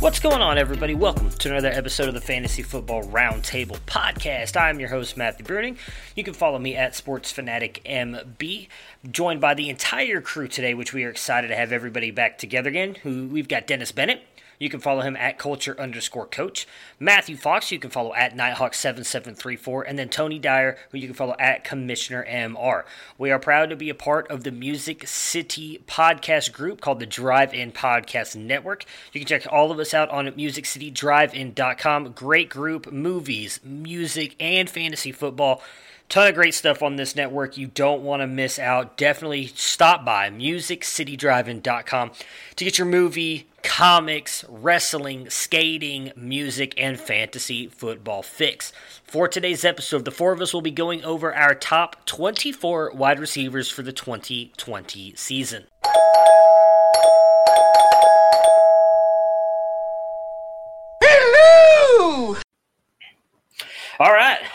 What's going on, everybody? Welcome to another episode of the Fantasy Football Roundtable Podcast. I'm your host, Matthew Bruning. You can follow me at Sports Fanatic MB. Joined by the entire crew today, which we are excited to have everybody back together again. Who we've got Dennis Bennett. You can follow him at culture underscore coach. Matthew Fox, you can follow at Nighthawk7734. And then Tony Dyer, who you can follow at Commissioner MR. We are proud to be a part of the Music City podcast group called the Drive In Podcast Network. You can check all of us out on musiccitydrivein.com. Great group, movies, music, and fantasy football ton of great stuff on this network you don't want to miss out definitely stop by musiccitydrivein.com to get your movie comics wrestling skating music and fantasy football fix. For today's episode the four of us will be going over our top 24 wide receivers for the 2020 season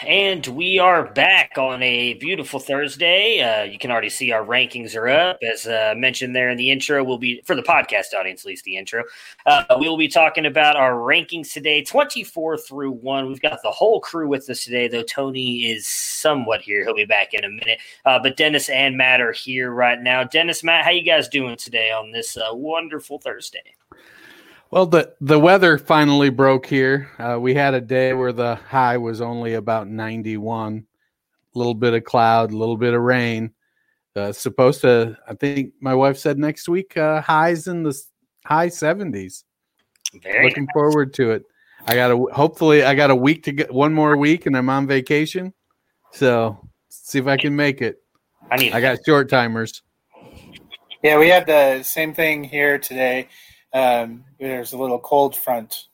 and we are back on a beautiful Thursday. Uh, you can already see our rankings are up, as uh, mentioned there in the intro. We'll be for the podcast audience, at least the intro. Uh, we will be talking about our rankings today, twenty-four through one. We've got the whole crew with us today, though Tony is somewhat here. He'll be back in a minute, uh, but Dennis and Matt are here right now. Dennis, Matt, how you guys doing today on this uh, wonderful Thursday? Well, the the weather finally broke here. Uh, we had a day where the high was only about 91, a little bit of cloud, a little bit of rain. Uh, supposed to, I think my wife said next week uh, highs in the high 70s. Very Looking forward to it. I got a hopefully I got a week to get one more week and I'm on vacation. So see if I can make it. I need. I got short timers. Yeah, we had the same thing here today. Um, there's a little cold front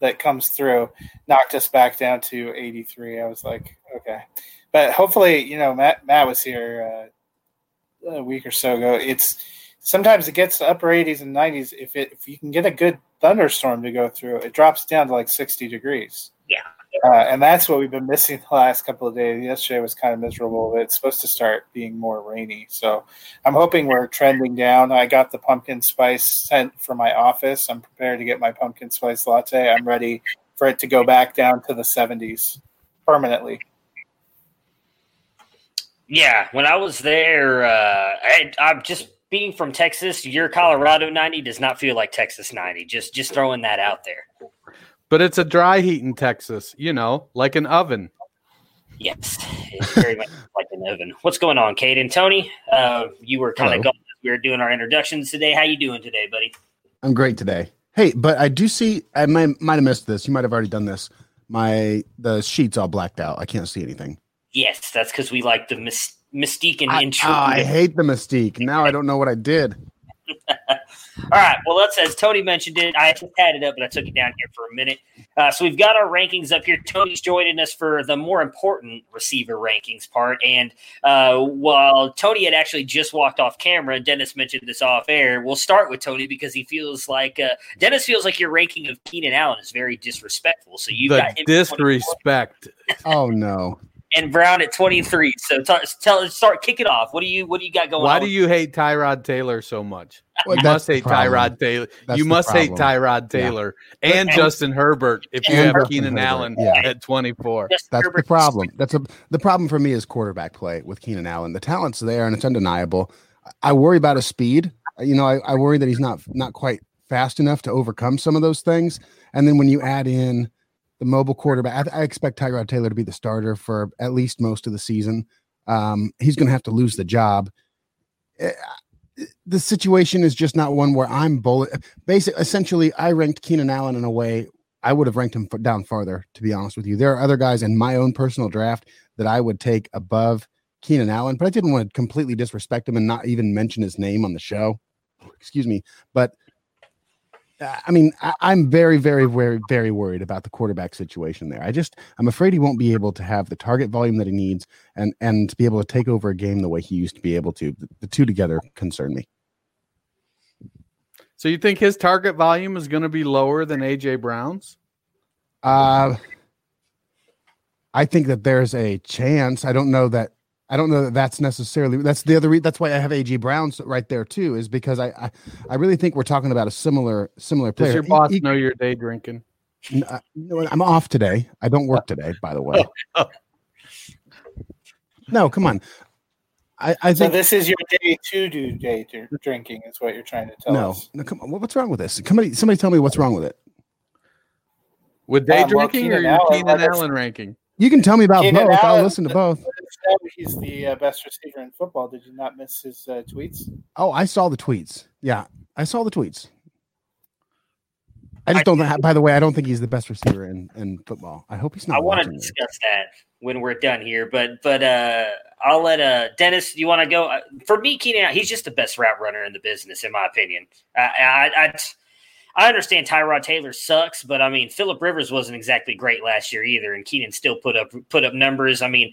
that comes through, knocked us back down to 83. I was like, okay, but hopefully, you know, Matt Matt was here uh, a week or so ago. It's sometimes it gets to upper 80s and 90s. If it if you can get a good thunderstorm to go through, it drops down to like 60 degrees. Yeah. Uh, and that's what we've been missing the last couple of days. Yesterday was kind of miserable. But it's supposed to start being more rainy. So I'm hoping we're trending down. I got the pumpkin spice scent for my office. I'm prepared to get my pumpkin spice latte. I'm ready for it to go back down to the 70s permanently. Yeah, when I was there, uh, I, I'm just being from Texas. Your Colorado 90 does not feel like Texas 90. Just just throwing that out there. But it's a dry heat in Texas, you know, like an oven. Yes, it's very much like an oven. What's going on, Kate and Tony? Uh, you were kind of Hello. gone. We were doing our introductions today. How you doing today, buddy? I'm great today. Hey, but I do see I might might have missed this. You might have already done this. My the sheets all blacked out. I can't see anything. Yes, that's because we like the mys- mystique and I, intrigue. oh, I hate the mystique. Now I don't know what I did. All right. Well, let's, as Tony mentioned it, I just had it up, but I took it down here for a minute. Uh, so we've got our rankings up here. Tony's joining us for the more important receiver rankings part. And uh, while Tony had actually just walked off camera, and Dennis mentioned this off air, we'll start with Tony because he feels like uh, Dennis feels like your ranking of Keenan Allen is very disrespectful. So you the got him disrespect. Oh no. And Brown at twenty three. So t- tell start kick it off. What do you what do you got going? On? Why on do you hate Tyrod Taylor so much? Well, You must hate. Tyrod Taylor. That's you the must hate problem. Tyrod Yeah. Taylor and And- Justin Herbert if you have Justin Keenan Herbert, Allen yeah. at 24. Justin That's Herbert- the problem. That's a the problem for me is quarterback play with Keenan Allen. The talent's there and it's undeniable. I worry about his speed. You know, I, I worry that he's not not quite fast enough to overcome some of those things. And then when you add in the mobile quarterback, I, I expect Tyrod Taylor to be the starter for at least most of the season. Um, he's going to have to lose the job. Eh, The situation is just not one where I'm bullet. Basic, essentially, I ranked Keenan Allen in a way I would have ranked him down farther. To be honest with you, there are other guys in my own personal draft that I would take above Keenan Allen, but I didn't want to completely disrespect him and not even mention his name on the show. Excuse me, but I mean, I, I'm very, very, very, very worried about the quarterback situation there. I just, I'm afraid he won't be able to have the target volume that he needs and and to be able to take over a game the way he used to be able to. The, the two together concern me. So you think his target volume is going to be lower than AJ Brown's? Uh, I think that there's a chance. I don't know that. I don't know that that's necessarily. That's the other. Re- that's why I have AJ Brown's right there too. Is because I, I, I really think we're talking about a similar, similar player. Does your boss he- know you're day drinking? N- uh, no, I'm off today. I don't work today, by the way. No, come on. I, I So think this is your day to do day to drinking, is what you're trying to tell no, us. no. Come on. What's wrong with this? Somebody, somebody, tell me what's wrong with it. With day Um, well, drinking or your Allen, Keenan let Allen ranking? You can tell me about Keenan both. I'll listen to both. He's the uh, best receiver in football. Did you not miss his uh, tweets? Oh, I saw the tweets. Yeah, I saw the tweets. I just don't. By the way, I don't think he's the best receiver in, in football. I hope he's not. I want to watching this. discuss that when we're done here, but but uh, I'll let uh, Dennis. You want to go? Uh, for me, Keenan, he's just the best route runner in the business, in my opinion. I I, I, I understand Tyrod Taylor sucks, but I mean Philip Rivers wasn't exactly great last year either, and Keenan still put up put up numbers. I mean.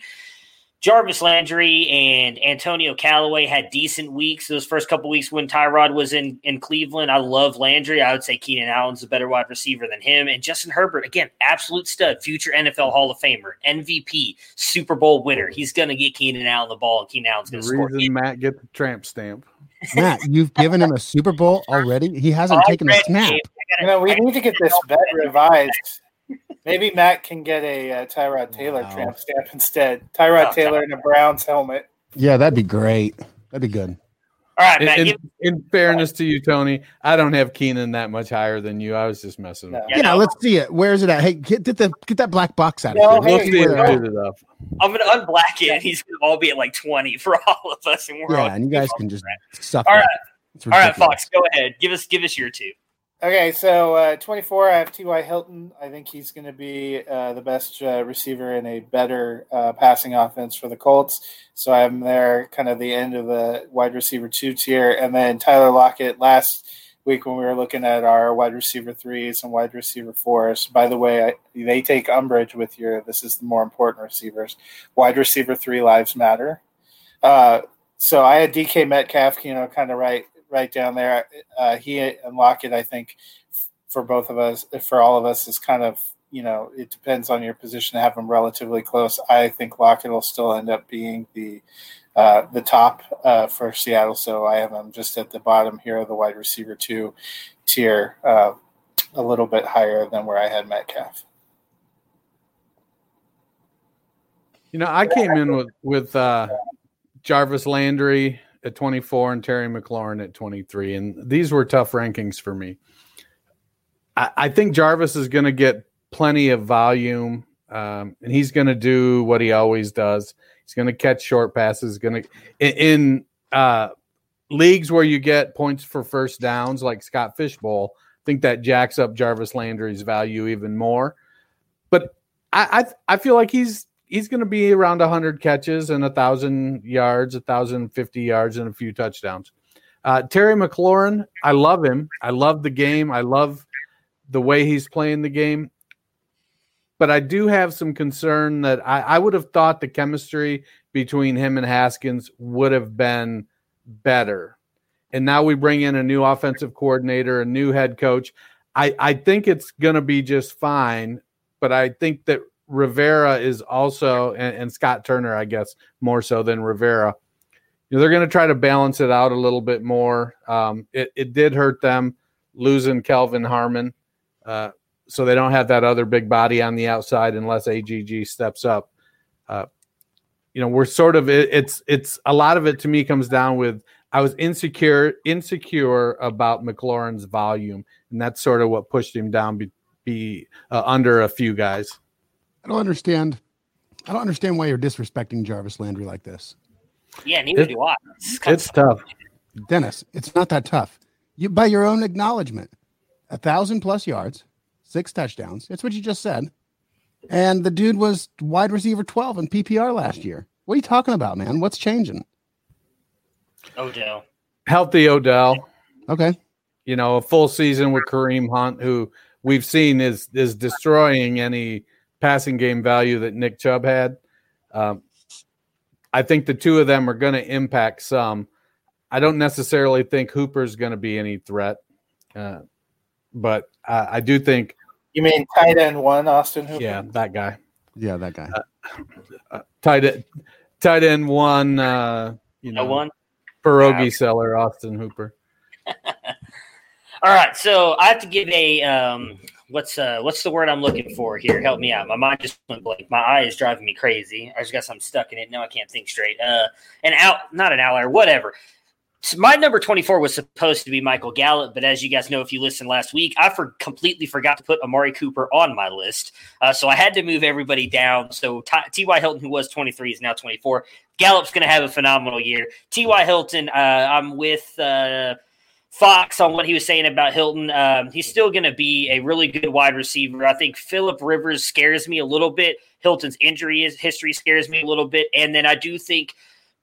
Jarvis Landry and Antonio Callaway had decent weeks those first couple weeks when Tyrod was in, in Cleveland. I love Landry. I would say Keenan Allen's a better wide receiver than him. And Justin Herbert, again, absolute stud, future NFL Hall of Famer, MVP, Super Bowl winner. He's going to get Keenan Allen the ball, and Keenan Allen's The going to score. reason Matt get the tramp stamp. Matt, you've given him a Super Bowl already. He hasn't taken a snap. I You know, we need to get this bet revised. Maybe Matt can get a uh, Tyrod Taylor Wow. tramp stamp instead. Tyrod Oh, Taylor in a Browns helmet. Yeah, that'd be great. That'd be good. All right, In, Matt. in- give- in fairness to you, Tony, I don't have Keenan that much higher than you. I was just messing No. you. Yeah, Yeah, no. let's see it. Where is it at? Hey, get, get the get that black box out of here. hey, We'll see see it they're good at. enough. I'm going to unblack it, and he's going to all be at like 20 for all of us. And we're all, Yeah, and you guys can just suck. All that. right. It's all right, ridiculous. Fox, go ahead. Give us give us your two. Okay, so uh, 24, I have T.Y. Hilton. I think he's going to be uh, the best uh, receiver in a better uh, passing offense for the Colts. So I'm there, kind of the end of the wide receiver two tier. And then Tyler Lockett last week when we were looking at our wide receiver threes and wide receiver fours. By the way, I, they take umbrage with your this is the more important receivers. Wide receiver three lives matter. Uh, so I had DK Metcalf, you know, kind of right right down there. Uh, he and Lockett, I think, for both of us, for all of us, is kind of you know it depends on your position to have them relatively close. I think Lockett will still end up being the uh, the top uh, for Seattle, so I have him just at the bottom here of the wide receiver two tier, uh, a little bit higher than where I had Metcalf. You know, I came in with with uh, Jarvis Landry at 24 and Terry McLaurin at 23, and these were tough rankings for me. I, I think Jarvis is going to get plenty of volume, um, and he's going to do what he always does. He's going to catch short passes. Going to in, in uh, leagues where you get points for first downs, like Scott Fish Bowl. I think that jacks up Jarvis Landry's value even more. But I I, I feel like he's he's going to be around 100 catches and a thousand yards, a thousand fifty yards, and a few touchdowns. Uh, Terry McLaurin, I love him. I love the game. I love the way he's playing the game. But I do have some concern that I, I would have thought the chemistry between him and Haskins would have been better. And now we bring in a new offensive coordinator, a new head coach. I, I think it's going to be just fine. But I think that Rivera is also, and, and Scott Turner, I guess, more so than Rivera you know, they're going to try to balance it out a little bit more. Um, it, it did hurt them losing Kelvin Harmon. Uh, so they don't have that other big body on the outside unless AGG steps up. Uh, you know, we're sort of it, it's it's a lot of it to me comes down with I was insecure insecure about McLaurin's volume, and that's sort of what pushed him down be, be uh, under a few guys. I don't understand. I don't understand why you're disrespecting Jarvis Landry like this. Yeah, neither it, do I. It's, it's tough. Dennis, it's not that tough. You by your own acknowledgement, a thousand plus yards, six touchdowns. That's what you just said. And the dude was wide receiver 12 in PPR last year. What are you talking about, man? What's changing? Odell. Healthy Odell. Okay. You know, a full season with Kareem Hunt, who we've seen is is destroying any passing game value that Nick Chubb had. Um, I think the two of them are going to impact some. I don't necessarily think Hooper's going to be any threat, uh, but uh, I do think. You mean tight end one, Austin Hooper? Yeah, that guy. Yeah, that guy. Uh, uh tight end, tight end one. Uh, you know, one pierogi yeah. seller, Austin Hooper. All right, so I have to give a um, what's uh what's the word I'm looking for here? Help me out. My mind just went blank. My eye is driving me crazy. I just got something stuck in it. Now I can't think straight. Uh, an out, not an outlier, whatever. So my number 24 was supposed to be Michael Gallup, but as you guys know, if you listened last week, I for completely forgot to put Amari Cooper on my list. Uh, so I had to move everybody down. So T.Y. Hilton, who was 23, is now 24. Gallup's going to have a phenomenal year. T.Y. Hilton, uh, I'm with. Uh, Fox on what he was saying about Hilton. Um, he's still going to be a really good wide receiver. I think Philip Rivers scares me a little bit. Hilton's injury history scares me a little bit, and then I do think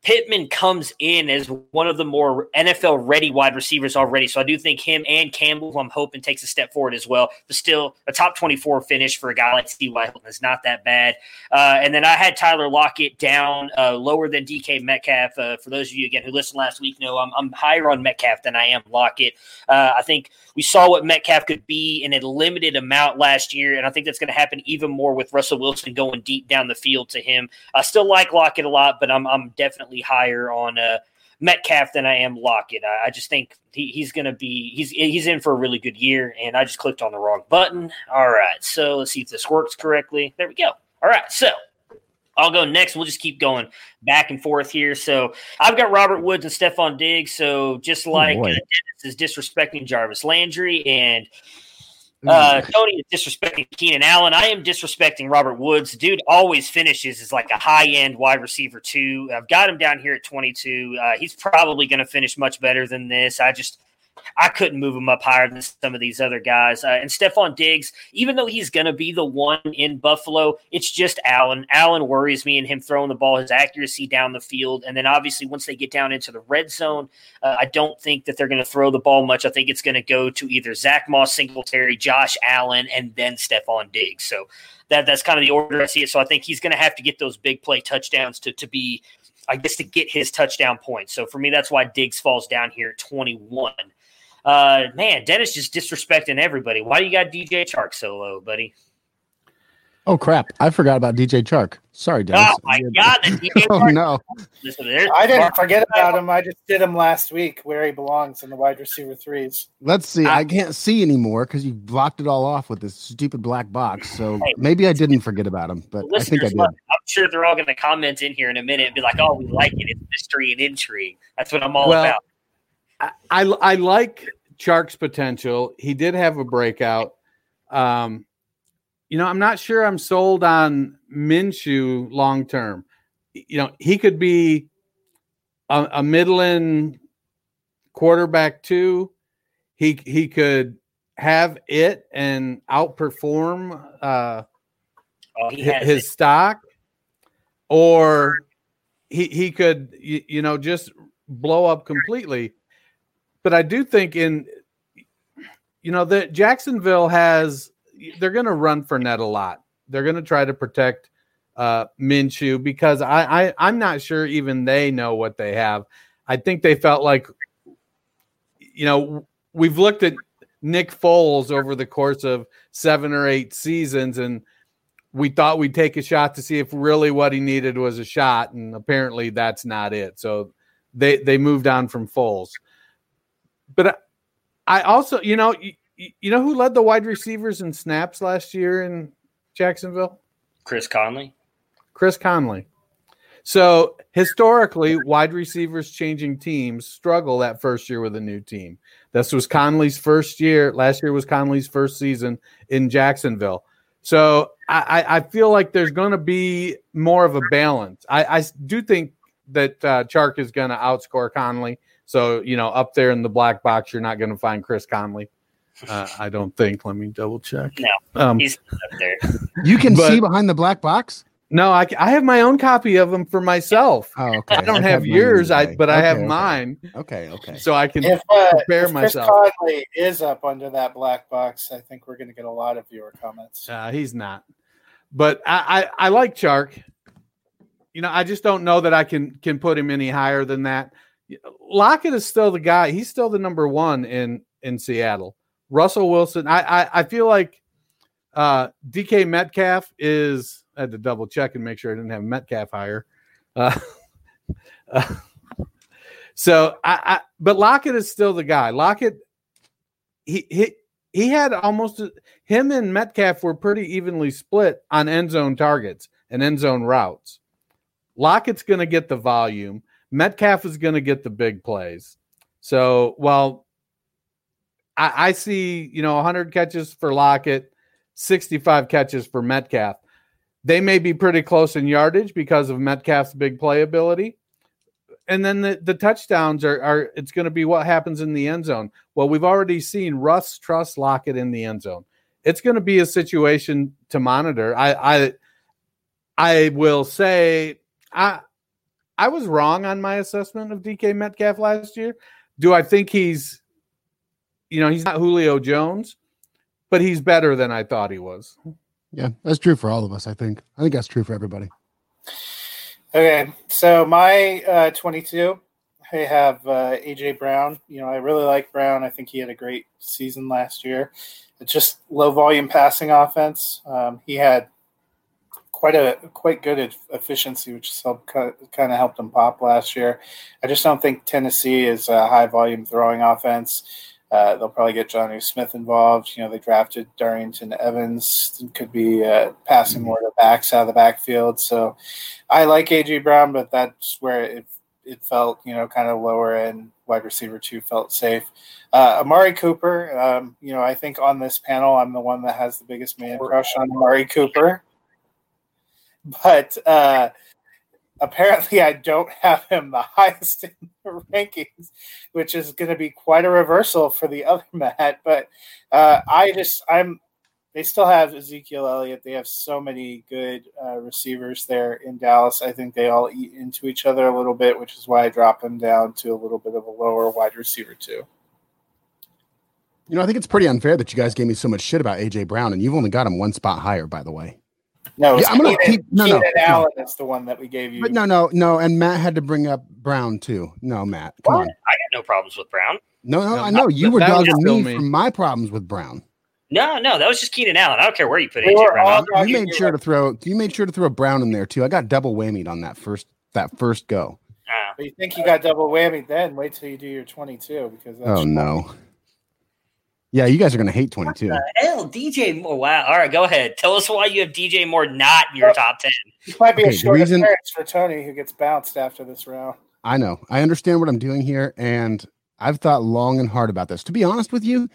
Pittman comes in as one of the more NFL ready wide receivers already. So I do think him and Campbell, who I'm hoping takes a step forward as well. But still, a top 24 finish for a guy like T.Y. Hilton is not that bad. Uh, and then I had Tyler Lockett down uh, lower than DK Metcalf. Uh, for those of you, again, who listened last week, know I'm, I'm higher on Metcalf than I am Lockett. Uh, I think we saw what Metcalf could be in a limited amount last year. And I think that's going to happen even more with Russell Wilson going deep down the field to him. I still like Lockett a lot, but I'm, I'm definitely higher on uh, Metcalf than I am Lockett. I, I just think he, he's going to be he's he's in for a really good year, and I just clicked on the wrong button. All right, so let's see if this works correctly. There we go. All right, so I'll go next. We'll just keep going back and forth here. So I've got Robert Woods and Stefon Diggs. So just oh, like oh Dennis is disrespecting Jarvis Landry and uh, Tony is disrespecting Keenan Allen. I am disrespecting Robert Woods. Dude always finishes as like a high end wide receiver too. I've got him down here at 22. Uh, he's probably going to finish much better than this. I just I couldn't move him up higher than some of these other guys. Uh, and Stefon Diggs, even though he's going to be the one in Buffalo, it's just Allen. Allen worries me and him throwing the ball, his accuracy down the field. And then obviously, once they get down into the red zone, uh, I don't think that they're going to throw the ball much. I think it's going to go to either Zach Moss, Singletary, Josh Allen, and then Stefon Diggs. So that, that's kind of the order I see it. So I think he's going to have to get those big play touchdowns to, to be I guess to get his touchdown points. So for me, that's why Diggs falls down here at 21. Uh, man, Dennis just disrespecting everybody. Why do you got DJ Chark so low, buddy? Oh crap! I forgot about DJ Chark. Sorry, Dennis. Oh my god! oh no! Listen, I didn't forget about him. I just did him last week where he belongs in the wide receiver threes. Let's see. I, I can't see anymore because you blocked it all off with this stupid black box. So hey, maybe I didn't forget about him, but I think I did. I'm sure they're all going to comment in here in a minute and be like, "Oh, we like it. It's mystery and intrigue. That's what I'm all well, about." I, I, I like Chark's potential. He did have a breakout. Um, you know, I'm not sure I'm sold on Minshew long term. You know, he could be a, a Midland quarterback too. He he could have it and outperform uh, Oh, his it. stock, or he he could you, you know just blow up completely. But I do think in you know that Jacksonville has they're going to run Fournette a lot. They're going to try to protect uh, Minshew because I, I I'm not sure even they know what they have. I think they felt like you know we've looked at Nick Foles over the course of seven or eight seasons and we thought we'd take a shot to see if really what he needed was a shot, and apparently that's not it. So they they moved on from Foles. But I, I also, you know, you, you know who led the wide receivers in snaps last year in Jacksonville? Chris Conley. Chris Conley. So historically, wide receivers changing teams struggle that first year with a new team. This was Conley's first year. Last year was Conley's first season in Jacksonville. So I, I feel like there's going to be more of a balance. I, I do think that uh, Chark is going to outscore Conley. So you know, up there in the black box, you're not going to find Chris Conley. Uh, I don't think. Let me double check. No, Um, he's up there. You can But- see behind the black box. No, I, I have my own copy of them for myself. Oh, okay. I don't I've have yours, I today. but I have okay. mine, Okay, okay. so I can If, uh, prepare if Chris myself. Conley is up under that black box, I think we're going to get a lot of viewer comments. Uh, he's not, but I, I I like Chark. You know, I just don't know that I can can put him any higher than that. Lockett is still the guy. He's still the number one in in Seattle. Russell Wilson. I I, I feel like uh, DK Metcalf is. I had to double check and make sure I didn't have Metcalf higher. Uh, uh, so I, I but Lockett is still the guy. Lockett he he he had almost him and Metcalf were pretty evenly split on end zone targets and end zone routes. Lockett's going to get the volume. Metcalf is going to get the big plays. So while I, I see, you know, 100 catches for Lockett, 65 catches for Metcalf, they may be pretty close in yardage because of Metcalf's big playability. And then the, the touchdowns are, are it's going to be what happens in the end zone. Well, we've already seen Russ trust Lockett in the end zone. It's going to be a situation to monitor. I I I will say I I was wrong on my assessment of DK Metcalf last year. Do I think he's you know, he's not Julio Jones, but he's better than I thought he was. Yeah, that's true for all of us. I think. I think that's true for everybody. Okay, so my uh, 22, I have uh, AJ Brown. You know, I really like Brown. I think he had a great season last year. It's just low volume passing offense. Um, he had quite a quite good efficiency, which has helped kind of helped him pop last year. I just don't think Tennessee is a high volume throwing offense. Uh, they'll probably get Jonnu Smith involved. You know, they drafted Darrynton Evans, could be uh, passing more to backs out of the backfield. So I like AJ Brown, but that's where it it felt, you know, kind of lower end wide receiver two felt safe. Uh, Amari Cooper, um, you know, I think on this panel, I'm the one that has the biggest man crush on Amari Cooper. But uh, apparently, I don't have him the highest in the rankings, which is going to be quite a reversal for the other Matt. But uh, I just, I'm, they still have Ezekiel Elliott. They have so many good uh, receivers there in Dallas. I think they all eat into each other a little bit, which is why I drop them down to a little bit of a lower wide receiver too. You know, I think it's pretty unfair that you guys gave me so much shit about AJ Brown, and you've only got him one spot higher, by the way. No, Yeah, I'm gonna Keenan, keep- no, no, Keenan no. Allen is the one that we gave you. But no, no, no. And Matt had to bring up Brown too. No, Matt, come What? on. I got no problems with Brown. No, no, No, I know you were that dogging me, me. for my problems with Brown. No, no, that was just Keenan Allen. I don't care where you put We AJ Brown. You made sure to throw. You made sure to throw Brown in there too. I got double whammied on that first that first go. Ah, But you think you got double whammy? Then wait till you do your twenty-two because that's Oh no. Yeah, you guys are gonna hate twenty two. hell, DJ Moore. Wow. All right, go ahead. Tell us why you have DJ Moore not in your top 10. This might be Okay, a short reason- for Tony, who gets bounced after this round. I know. I understand what I'm doing here, and I've thought long and hard about this. To be honest with you,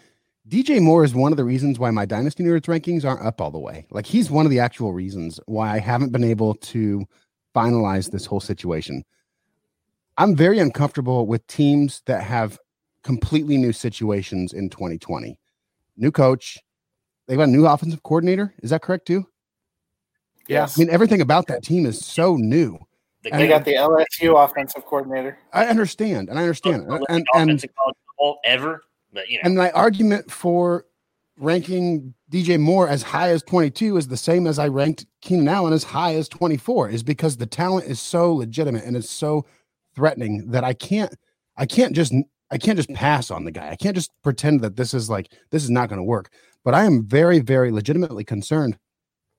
DJ Moore is one of the reasons why my Dynasty Nerds rankings aren't up all the way. Like he's one of the actual reasons why I haven't been able to finalize this whole situation. I'm very uncomfortable with teams that have completely new situations in 2020. New coach, they've got a new offensive coordinator. Is that correct too? Yes. I mean, everything about that team is so new. They got the LSU offensive coordinator. I understand, and I understand, Well, and offensive and ever, but you know, and my argument for ranking DJ Moore as high as 22 is the same as I ranked Keenan Allen as high as 24 is because the talent is so legitimate and it's so threatening that I can't I can't just I can't just mm. pass on the guy. I can't just pretend that this is like this is not going to work. But I am very very legitimately concerned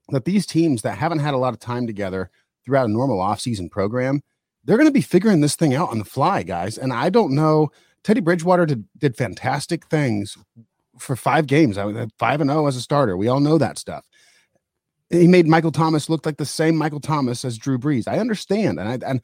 that these teams that haven't had a lot of time together throughout a normal offseason program, they're going to be figuring this thing out on the fly, guys. And I don't know Teddy Bridgewater did, did fantastic things for five games. I was five and zero as a starter. We all know that stuff. He made Michael Thomas look like the same Michael Thomas as Drew Brees. I understand, and I and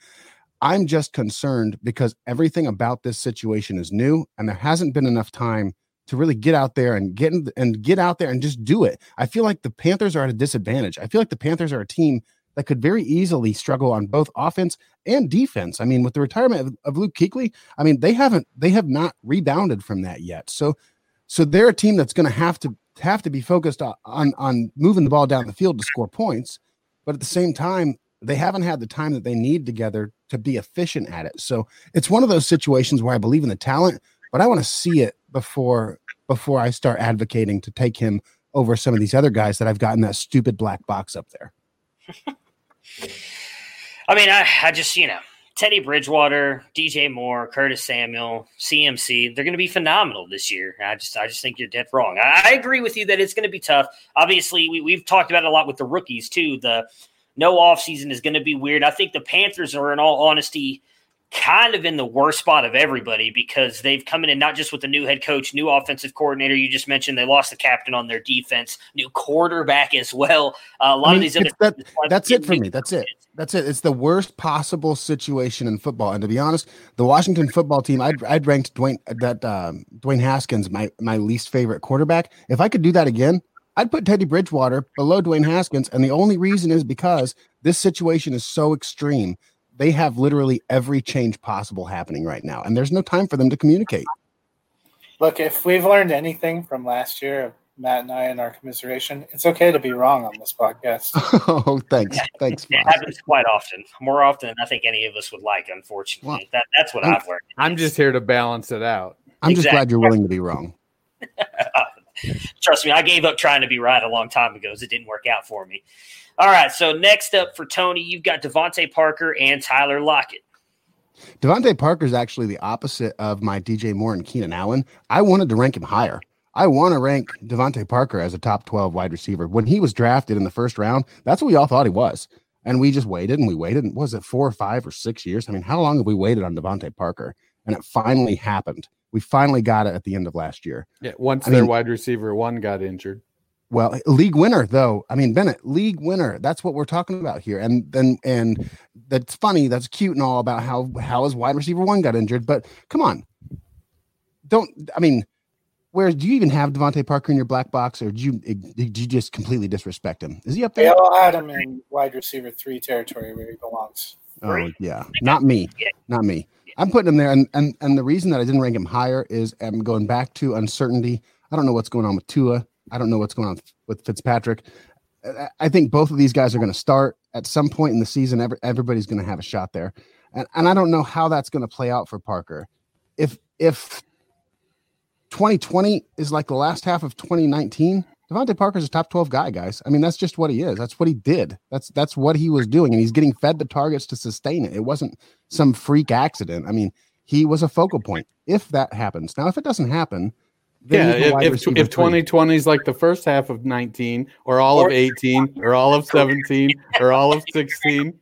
I'm just concerned because everything about this situation is new, and there hasn't been enough time to really get out there and get in, and get out there and just do it. I feel like the Panthers are at a disadvantage. I feel like the Panthers are a team that could very easily struggle on both offense and defense. I mean, with the retirement of, of Luke Kuechly, I mean, they haven't they have not rebounded from that yet. So so they're a team that's going to have to have to be focused on, on on moving the ball down the field to score points, but at the same time, they haven't had the time that they need together to be efficient at it. So it's one of those situations where I believe in the talent, but I want to see it before before I start advocating to take him over some of these other guys that I've gotten that stupid black box up there. I mean, I, I just you know Teddy Bridgewater, DJ Moore, Curtis Samuel, CMC, they're going to be phenomenal this year. I just I just think you're dead wrong. I, I agree with you that it's going to be tough. Obviously, we, we've talked about it a lot with the rookies too. The no offseason is going to be weird. I think the Panthers are, in all honesty, kind of in the worst spot of everybody because they've come in and not just with the new head coach, new offensive coordinator. You just mentioned they lost the captain on their defense, new quarterback as well. Uh, a lot I mean, of these other that, that's it for me. That's it. That's it. It's the worst possible situation in football. And to be honest, the Washington football team, I'd, I'd ranked Dwayne that um, Dwayne Haskins my my least favorite quarterback. If I could do that again, I'd put Teddy Bridgewater below Dwayne Haskins, and the only reason is because this situation is so extreme. They have literally every change possible happening right now, and there's no time for them to communicate. Look, if we've learned anything from last year, Matt and I in our commiseration, it's okay to be wrong on this podcast. oh, thanks, thanks. It happens quite often, more often than I think any of us would like. Unfortunately, Well, that, that's what I'm- I've learned. I'm just here to balance it out. I'm just glad you're willing to be wrong. Trust me, I gave up trying to be right a long time ago. 'cause It didn't work out for me. All right, so next up for Tony, you've got DeVante Parker and Tyler Lockett. DeVante Parker is actually the opposite of my DJ Moore and Keenan Allen. I wanted to rank him higher. I want to rank DeVante Parker as a top 12 wide receiver. When he was drafted in the first round, that's what we all thought he was. And we just waited and we waited. And was it four or five or six years? I mean, how long have we waited on DeVante Parker? And it finally happened. We finally got it at the end of last year. Yeah, once I their mean- wide receiver one got injured. Well, league winner though. I mean, Bennett, league winner. That's what we're talking about here. And then and that's funny. That's cute and all about how how his wide receiver one got injured. But come on, don't. I mean, where do you even have DeVante Parker in your black box, or did you did you just completely disrespect him? Is he up there? They there? all had him in wide receiver three territory where he belongs. Oh yeah, not me, not me. I'm putting him there, and and and the reason that I didn't rank him higher is I'm going back to uncertainty. I don't know what's going on with Tua. I don't know what's going on with Fitzpatrick. I- think both of these guys are going to start at some point in the season. Every, everybody's going to have a shot there, and and I don't know how that's going to play out for Parker. If if 2020 is like the last half of 2019, DeVante Parker's a top 12 guy, guys. I mean, that's just what he is. That's what he did. That's that's what he was doing, and he's getting fed the targets to sustain it. It wasn't some freak accident. I mean, he was a focal point. If that happens, now if it doesn't happen, then Yeah, he's the wide if if, if 2020 is like the first half of 19, or all of 18, or all of 17, or all of 16.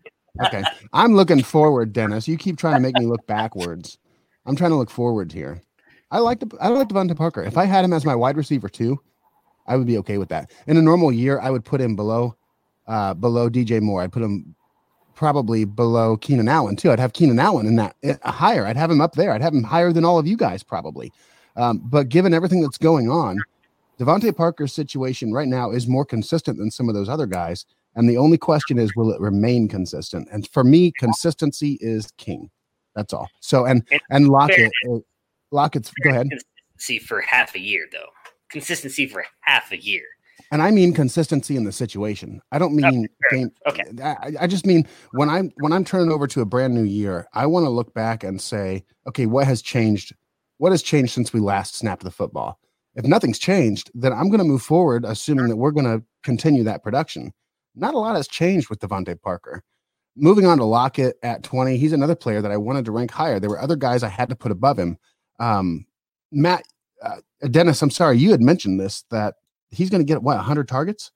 Okay, I'm looking forward, Dennis. You keep trying to make me look backwards. I'm trying to look forward here. I like the I like DeVante Parker. If I had him as my wide receiver too, I would be okay with that. In a normal year, I would put him below uh below DJ Moore. I'd put him probably below Keenan Allen too. I'd have Keenan Allen in that uh, higher. I'd have him up there. I'd have him higher than all of you guys probably. Um, but given everything that's going on, DeVante Parker's situation right now is more consistent than some of those other guys. And the only question is, will it remain consistent? And for me, consistency is king. That's all. So and and Lockett, uh, Lockett's go ahead. See for half a year, though. Consistency for half a year. And I mean consistency in the situation. I don't mean Okay, game. Okay. I, I just mean when I'm when I'm turning over to a brand new year, I want to look back and say, okay, what has changed? What has changed since we last snapped the football? If nothing's changed, then I'm going to move forward, assuming that we're going to continue that production. Not a lot has changed with DeVante Parker. Moving on to Lockett at 20, he's another player that I wanted to rank higher. There were other guys I had to put above him. Um, Matt, uh, Dennis, I'm sorry, you had mentioned this that he's going to get what 100 targets.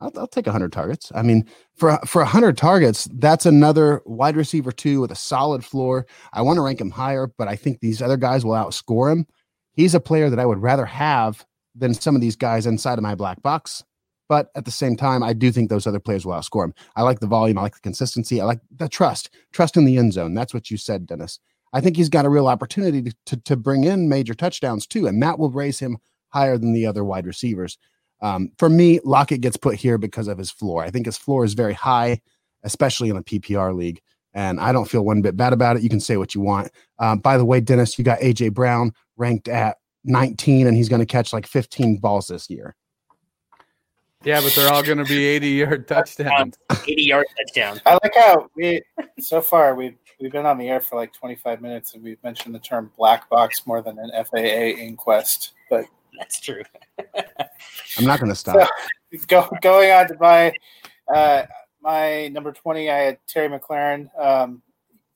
I'll, I'll take 100 targets. I mean, for for 100 targets, that's another wide receiver two with a solid floor. I want to rank him higher, but I think these other guys will outscore him. He's a player that I would rather have than some of these guys inside of my black box. But at the same time, I do think those other players will outscore him. I like the volume. I like the consistency. I like the trust. Trust in the end zone. That's what you said, Dennis. I think he's got a real opportunity to, to, to bring in major touchdowns too, and that will raise him higher than the other wide receivers. Um, for me, Lockett gets put here because of his floor. I think his floor is very high, especially in a PPR league. And I don't feel one bit bad about it. You can say what you want. Um, by the way, Dennis, you got AJ Brown ranked at 19, and he's going to catch like 15 balls this year. Yeah, but they're all going to be 80 yard touchdowns. 80 yard touchdown. I like how we so far we've we've been on the air for like 25 minutes and we've mentioned the term black box more than an FAA inquest. But That's true. I'm not going to stop. So, go, going on to my uh, my number 20, I had Terry McLaurin. Um,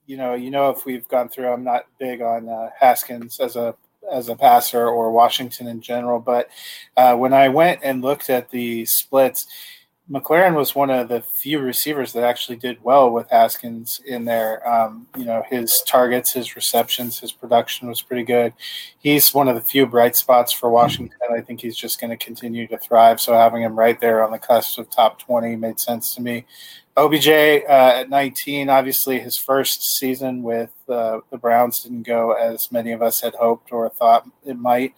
you know, you know, if we've gone through, I'm not big on uh, Haskins as a as a passer or Washington in general, but uh, when I went and looked at the splits, McLaurin was one of the few receivers that actually did well with Haskins in there. Um, you know, his targets, his receptions, his production was pretty good. He's one of the few bright spots for Washington. I think he's just going to continue to thrive. So having him right there on the cusp of top 20 made sense to me. OBJ uh, at 19, obviously his first season with uh, the Browns didn't go as many of us had hoped or thought it might.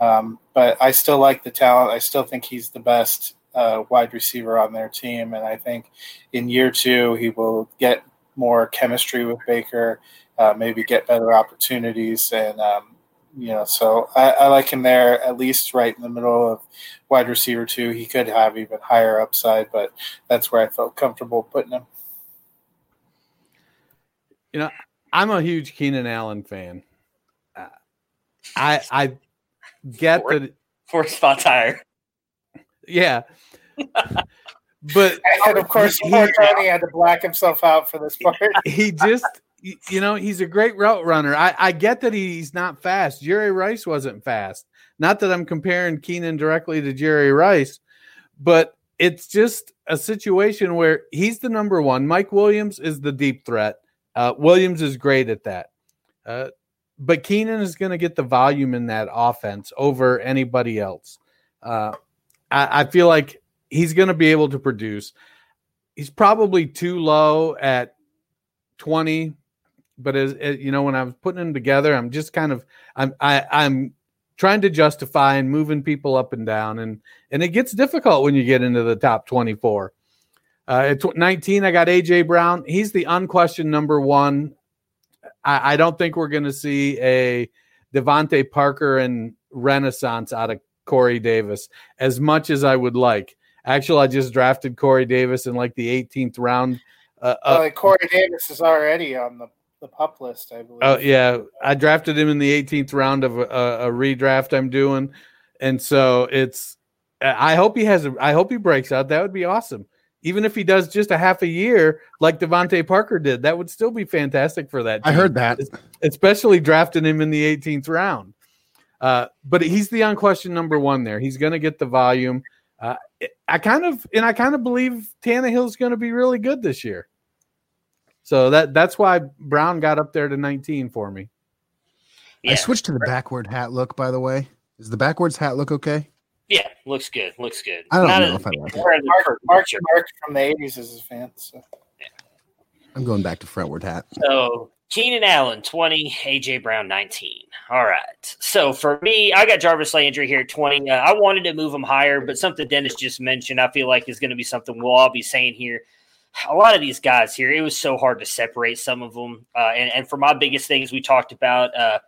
Um, but I still like the talent. I still think he's the best uh, wide receiver on their team. And I think in year two, he will get more chemistry with Baker, uh, maybe get better opportunities. And, um, you know, so I, I, like him there at least right in the middle of wide receiver two. He could have even higher upside, but that's where I felt comfortable putting him. You know, I'm a huge Keenan Allen fan. Uh, I I get Four, that four spots higher. Yeah. but and of course, he, poor Tony had to black himself out for this part. He just, you know, he's a great route runner. I, I get that he's not fast. Jerry Rice wasn't fast. Not that I'm comparing Keenan directly to Jerry Rice, but it's just a situation where he's the number one. Mike Williams is the deep threat. Uh, Williams is great at that. Uh, but Keenan is going to get the volume in that offense over anybody else. Uh, I, I feel like he's going to be able to produce. He's probably too low at 20, but as, as, you know, when I was putting them together, I'm just kind of I'm I, I'm trying to justify and moving people up and down, and and it gets difficult when you get into the top 24. Uh, at 19, I got AJ Brown. He's the unquestioned number one. I, I don't think we're going to see a DeVante Parker and Renaissance out of Corey Davis as much as I would like. Actually, I just drafted Corey Davis in like the 18th round. Uh, uh, Corey Davis is already on the, the pup list, I believe. Oh, uh, yeah. I drafted him in the 18th round of a, a, redraft I'm doing. And so it's, I hope he has, a, I hope he breaks out. That would be awesome. Even if he does just a half a year like DeVante Parker did, that would still be fantastic for that. Team. I heard that. Especially drafting him in the 18th round. Uh, but he's the unquestioned number one there. He's going to get the volume. Uh, I kind of and I kind of believe Tannehill's going to be really good this year. So that that's why Brown got up there to 19 for me. Yeah. I switched to the backward hat look. By the way, is the backwards hat look okay? Yeah, looks good. Looks good. I don't Not know a, if I like it. Mark, Mark, Mark from the 80s is a fan. So. I'm going back to frontward hat. So Keenan Allen, 20, AJ Brown, 19. All right. So for me, I got Jarvis Landry here, 20. Uh, I wanted to move him higher, but something Dennis just mentioned, I feel like is going to be something we'll all be saying here. A lot of these guys here, it was so hard to separate some of them. Uh, and, and for my biggest things, we talked about uh,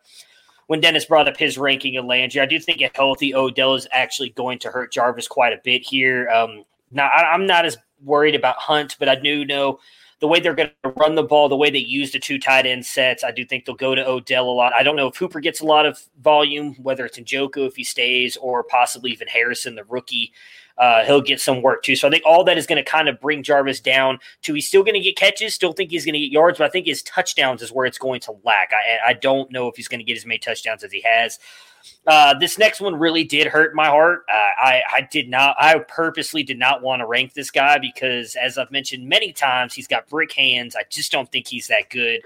when Dennis brought up his ranking of Landry. I do think a healthy Odell is actually going to hurt Jarvis quite a bit here. Um, now, I, I'm not as worried about Hunt, but I do know – the way they're going to run the ball, the way they use the two tight end sets, I do think they'll go to Odell a lot. I don't know if Hooper gets a lot of volume, whether it's Njoku if he stays, or possibly even Harrison, the rookie. Uh, he'll get some work too. So I think all that is going to kind of bring Jarvis down to he's still going to get catches, still think he's going to get yards, but I think his touchdowns is where it's going to lack. I, I don't know if he's going to get as many touchdowns as he has. Uh, this next one really did hurt my heart. Uh, I, I did not, I purposely did not want to rank this guy because, as I've mentioned many times, he's got brick hands. I just don't think he's that good.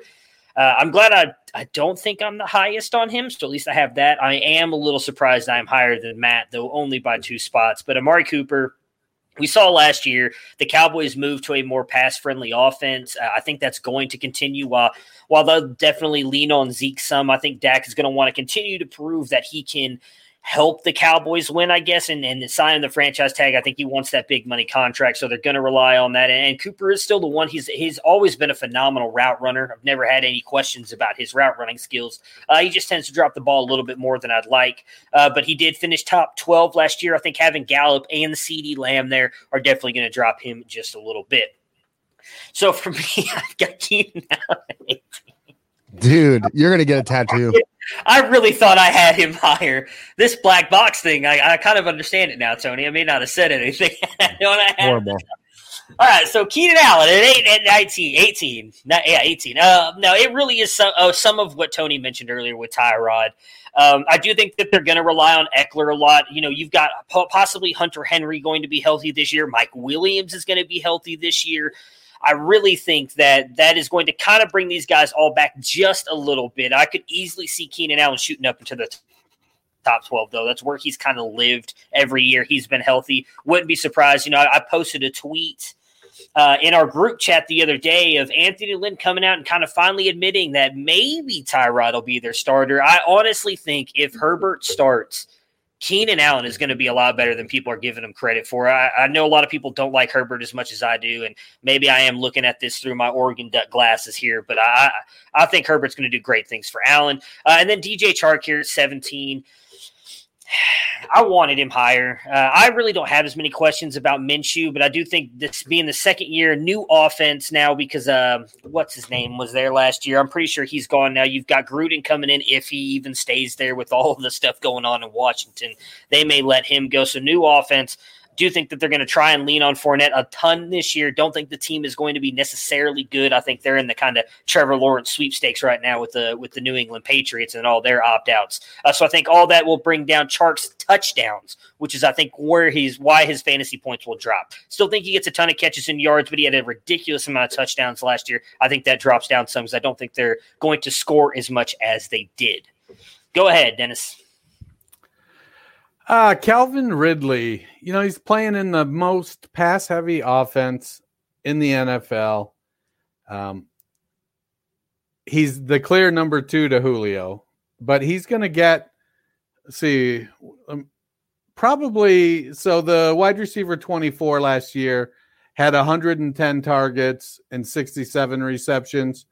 Uh, I'm glad I, I don't think I'm the highest on him, so at least I have that. I am a little surprised I'm higher than Matt, though only by two spots. But Amari Cooper, we saw last year the Cowboys move to a more pass friendly offense. Uh, I think that's going to continue. While while they'll definitely lean on Zeke some, I think Dak is going to want to continue to prove that he can help the Cowboys win, I guess, and, and sign the franchise tag. I think he wants that big money contract, so they're going to rely on that. And, and, Cooper is still the one. He's he's always been a phenomenal route runner. I've never had any questions about his route running skills. Uh, he just tends to drop the ball a little bit more than I'd like, uh, but he did finish top twelve last year. I think having Gallup and CeeDee Lamb there are definitely going to drop him just a little bit. So for me, I've got Keenan Allen. Dude, you're gonna get a tattoo. I really thought I had him higher. This black box thing, I, I kind of understand it now, Tony. I may not have said anything. Horrible. All right, so Keenan Allen at 8 and 19, 18. Not, yeah, 18. Uh, no, it really is some, uh, some of what Tony mentioned earlier with Tyrod. Um, I do think that they're going to rely on Ekeler a lot. You know, you've got possibly Hunter Henry going to be healthy this year. Mike Williams is going to be healthy this year. I really think that that is going to kind of bring these guys all back just a little bit. I could easily see Keenan Allen shooting up into the top 12 though that's where he's kind of lived every year he's been healthy wouldn't be surprised you know i, I posted a tweet uh, in our group chat the other day of Anthony Lynn coming out and kind of finally admitting that maybe Tyrod will be their starter. I honestly think if Herbert starts, Keenan Allen is going to be a lot better than people are giving him credit for. I, I, know a lot of people don't like Herbert as much as I do, and maybe I am looking at this through my Oregon Duck glasses here, but I I think Herbert's going to do great things for Allen. Uh, and then DJ Chark here at 17. I wanted him higher. Uh, I really don't have as many questions about Minshew, but I do think this being the second year, new offense now because uh, what's his name was there last year. I'm pretty sure he's gone now. You've got Gruden coming in if he even stays there with all of the stuff going on in Washington. They may let him go. So new offense do think that they're going to try and lean on Fournette a ton this year. Don't think the team is going to be necessarily good. I think they're in the kind of Trevor Lawrence sweepstakes right now with the with the New England Patriots and all their opt outs. Uh, so I think all that will bring down Chark's touchdowns, which is I think where he's why his fantasy points will drop. Still think he gets a ton of catches and yards, but he had a ridiculous amount of touchdowns last year. I think that drops down some because I don't think they're going to score as much as they did. Go ahead, Dennis. Uh, Calvin Ridley, you know, he's playing in the most pass heavy offense in the NFL. Um, he's the clear number two to Julio, but he's going to get, see, um, probably. So the wide receiver 24 last year had 110 targets and 67 receptions.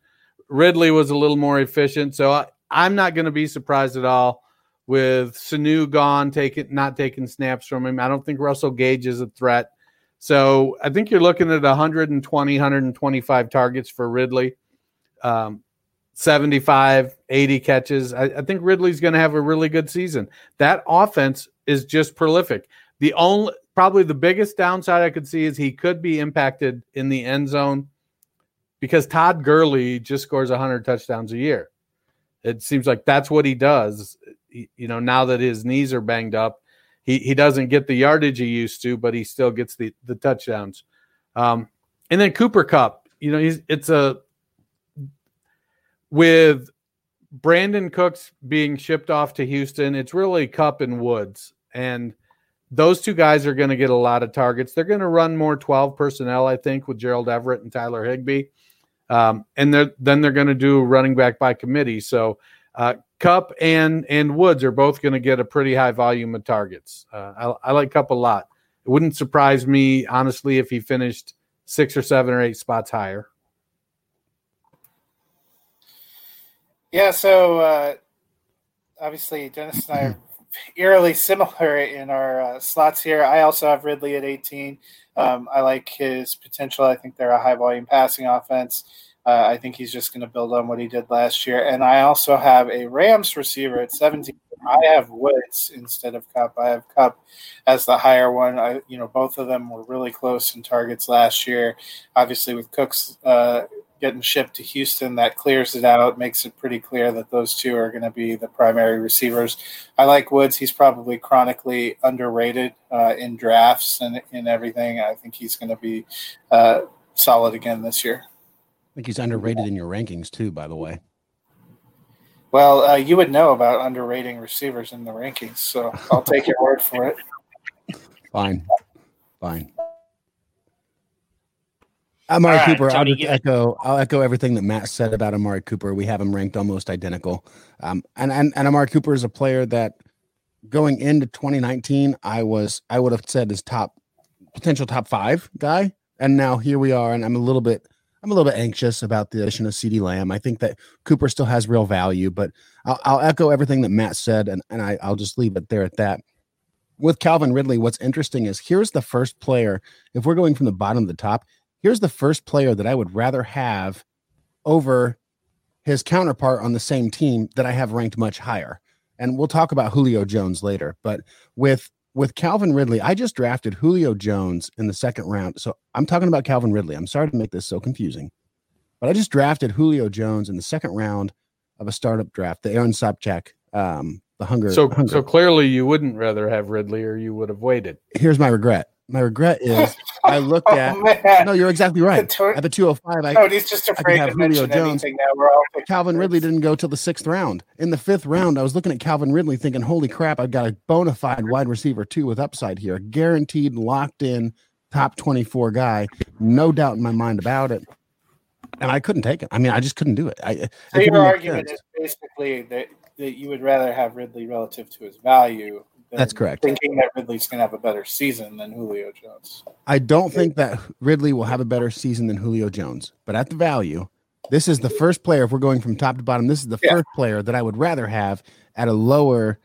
Ridley was a little more efficient. So I, I'm not going to be surprised at all with Sanu gone, taking not taking snaps from him. I don't think Russell Gage is a threat. So I think you're looking at 120, 125 targets for Ridley, um, 75, 80 catches. I, I think Ridley's going to have a really good season. That offense is just prolific. The only, probably the biggest downside I could see is he could be impacted in the end zone because Todd Gurley just scores 100 touchdowns a year. It seems like that's what he does you know, now that his knees are banged up, he, he doesn't get the yardage he used to, but he still gets the, the touchdowns. Um, and then Cooper Kupp, you know, he's it's a with Brandin Cooks being shipped off to Houston, it's really Kupp and Woods. And those two guys are going to get a lot of targets. They're going to run more 12 personnel, I think, with Gerald Everett and Tyler Higbee. Um, and they're, then they're going to do running back by committee. So uh, Kupp and and Woods are both going to get a pretty high volume of targets. Uh, I, I like Kupp a lot. It wouldn't surprise me honestly if he finished six or seven or eight spots higher. Yeah, so uh, obviously Dennis and I are eerily similar in our uh, slots here. I also have Ridley at 18. Um, I like his potential. I think they're a high volume passing offense. Uh, I think he's just going to build on what he did last year. And I also have a Rams receiver at 17. I have Woods instead of Kupp. I have Kupp as the higher one. I, you know, both of them were really close in targets last year. Obviously, with Cooks uh, getting shipped to Houston, that clears it out, makes it pretty clear that those two are going to be the primary receivers. I like Woods. He's probably chronically underrated uh, in drafts and in everything. I think he's going to be uh, solid again this year. I think he's underrated in your rankings too, by the way. Well, uh, you would know about underrating receivers in the rankings, so I'll take your word for it. Fine, fine. Amari All right, Cooper. I'll just echo. I'll echo everything that Matt said about Amari Cooper. We have him ranked almost identical. Um, and and and Amari Cooper is a player that going into 2019, I was I would have said is top potential top five guy. And now here we are, and I'm a little bit I'm a little bit anxious about the addition of CeeDee Lamb. I think that Cooper still has real value, but I'll, I'll echo everything that Matt said, and, and I, I'll just leave it there at that. With Calvin Ridley, what's interesting is here's the first player. If we're going from the bottom to the top, here's the first player that I would rather have over his counterpart on the same team that I have ranked much higher. And we'll talk about Julio Jones later. But with with Calvin Ridley, I just drafted Julio Jones in the second round. So I'm talking about Calvin Ridley. I'm sorry to make this so confusing, but I just drafted Julio Jones in the second round of a startup draft, the Aaron Sopchak, um, the hunger. So hunger. so clearly you wouldn't rather have Ridley or you would have waited. here's my regret. My regret is I looked Oh, at. No, you're exactly right. To- At the 205, I, Cody's just afraid have to Julio Jones. anything now. We're Calvin Ridley didn't go till the sixth round. In the fifth round, I was looking at Calvin Ridley thinking, holy crap, I've got a bona fide wide receiver too with upside here. Guaranteed, locked in, top 24 guy. No doubt in my mind about it. And I couldn't take it. I mean, I just couldn't do it. I, So your argument sense. is basically that, that you would rather have Ridley relative to his value. That's correct. Thinking that Ridley's going to have a better season than Julio Jones. I don't think that Ridley will have a better season than Julio Jones, but at the value, this is the first player. If we're going from top to bottom, this is the Yeah. first player that I would rather have at a lower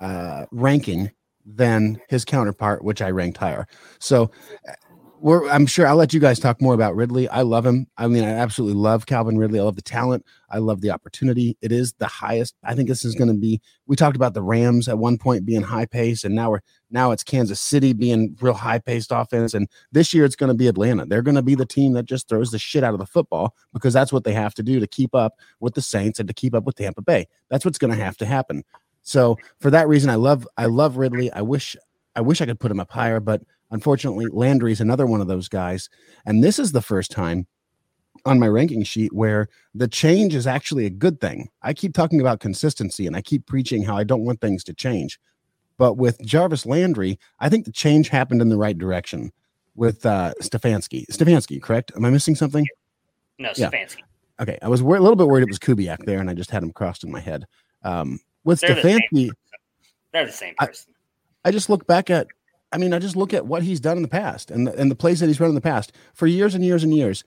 uh, ranking than his counterpart, which I ranked higher. So, we're, I'm sure I'll let you guys talk more about Ridley. I love him. I mean, I absolutely love Calvin Ridley. I love the talent. I love the opportunity. It is the highest. I think this is going to be. We talked about the Rams at one point being high pace, and now we're now it's Kansas City being real high paced offense, and this year it's going to be Atlanta. They're going to be the team that just throws the shit out of the football because that's what they have to do to keep up with the Saints and to keep up with Tampa Bay. That's what's going to have to happen. So for that reason, I love I love Ridley. I wish I wish I could put him up higher, but unfortunately, Landry's another one of those guys. And this is the first time on my ranking sheet where the change is actually a good thing. I keep talking about consistency and I keep preaching how I don't want things to change. But with Jarvis Landry, I think the change happened in the right direction with uh Stefanski. Stefanski, correct? Am I missing something? No, Yeah. Stefanski. Okay. I was wor- a little bit worried it was Kubiak there and I just had him crossed in my head. Um with They're the Stefanski, They're the same I- person. I just look back at, I mean, I just look at what he's done in the past and the, and the plays that he's run in the past for years and years and years.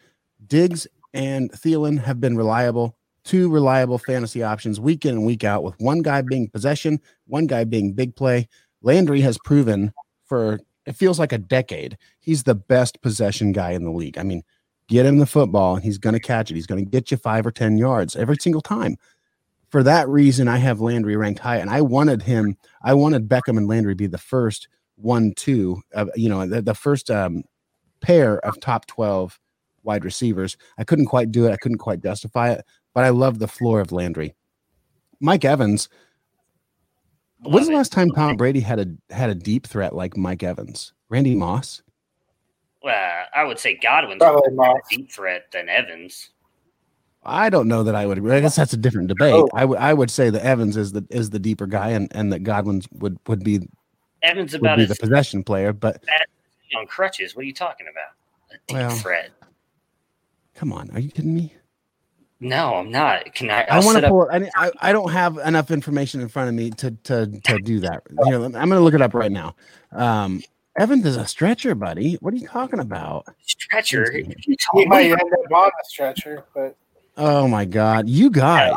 Diggs and Thielen have been reliable, two reliable fantasy options week in and week out, with one guy being possession, one guy being big play. Landry has proven for it feels like a decade he's the best possession guy in the league. I mean, get him the football and he's going to catch it. He's going to get you five or ten yards every single time. For that reason, I have Landry ranked high, and I wanted him. I wanted Beckham and Landry be the first one, two, uh, you know, the, the first um, pair of top 12 wide receivers. I couldn't quite do it. I couldn't quite justify it, but I love the floor of Landry. Mike Evans. When's Love the last time Tom Brady had a had a deep threat like Mike Evans? Randy Moss? Well, I would say Godwin's Probably more Moss. a deep threat than Evans. I don't know that I would. I guess that's a different debate. Oh. I would I would say that Evans is the is the deeper guy, and and that Godwin's would would be Evans would about be as the possession player. But on crutches. What are you talking about? A deep Well, threat. Come on, are you kidding me? No, I'm not. Can I? I I'll want set to up- pull. I, I I don't have enough information in front of me to to to do that. Here, I'm going to look it up right now. Um, Evans is a stretcher, buddy. What are you talking about? stretcher. What are you He might end up on a stretcher, but Oh my God, you guys!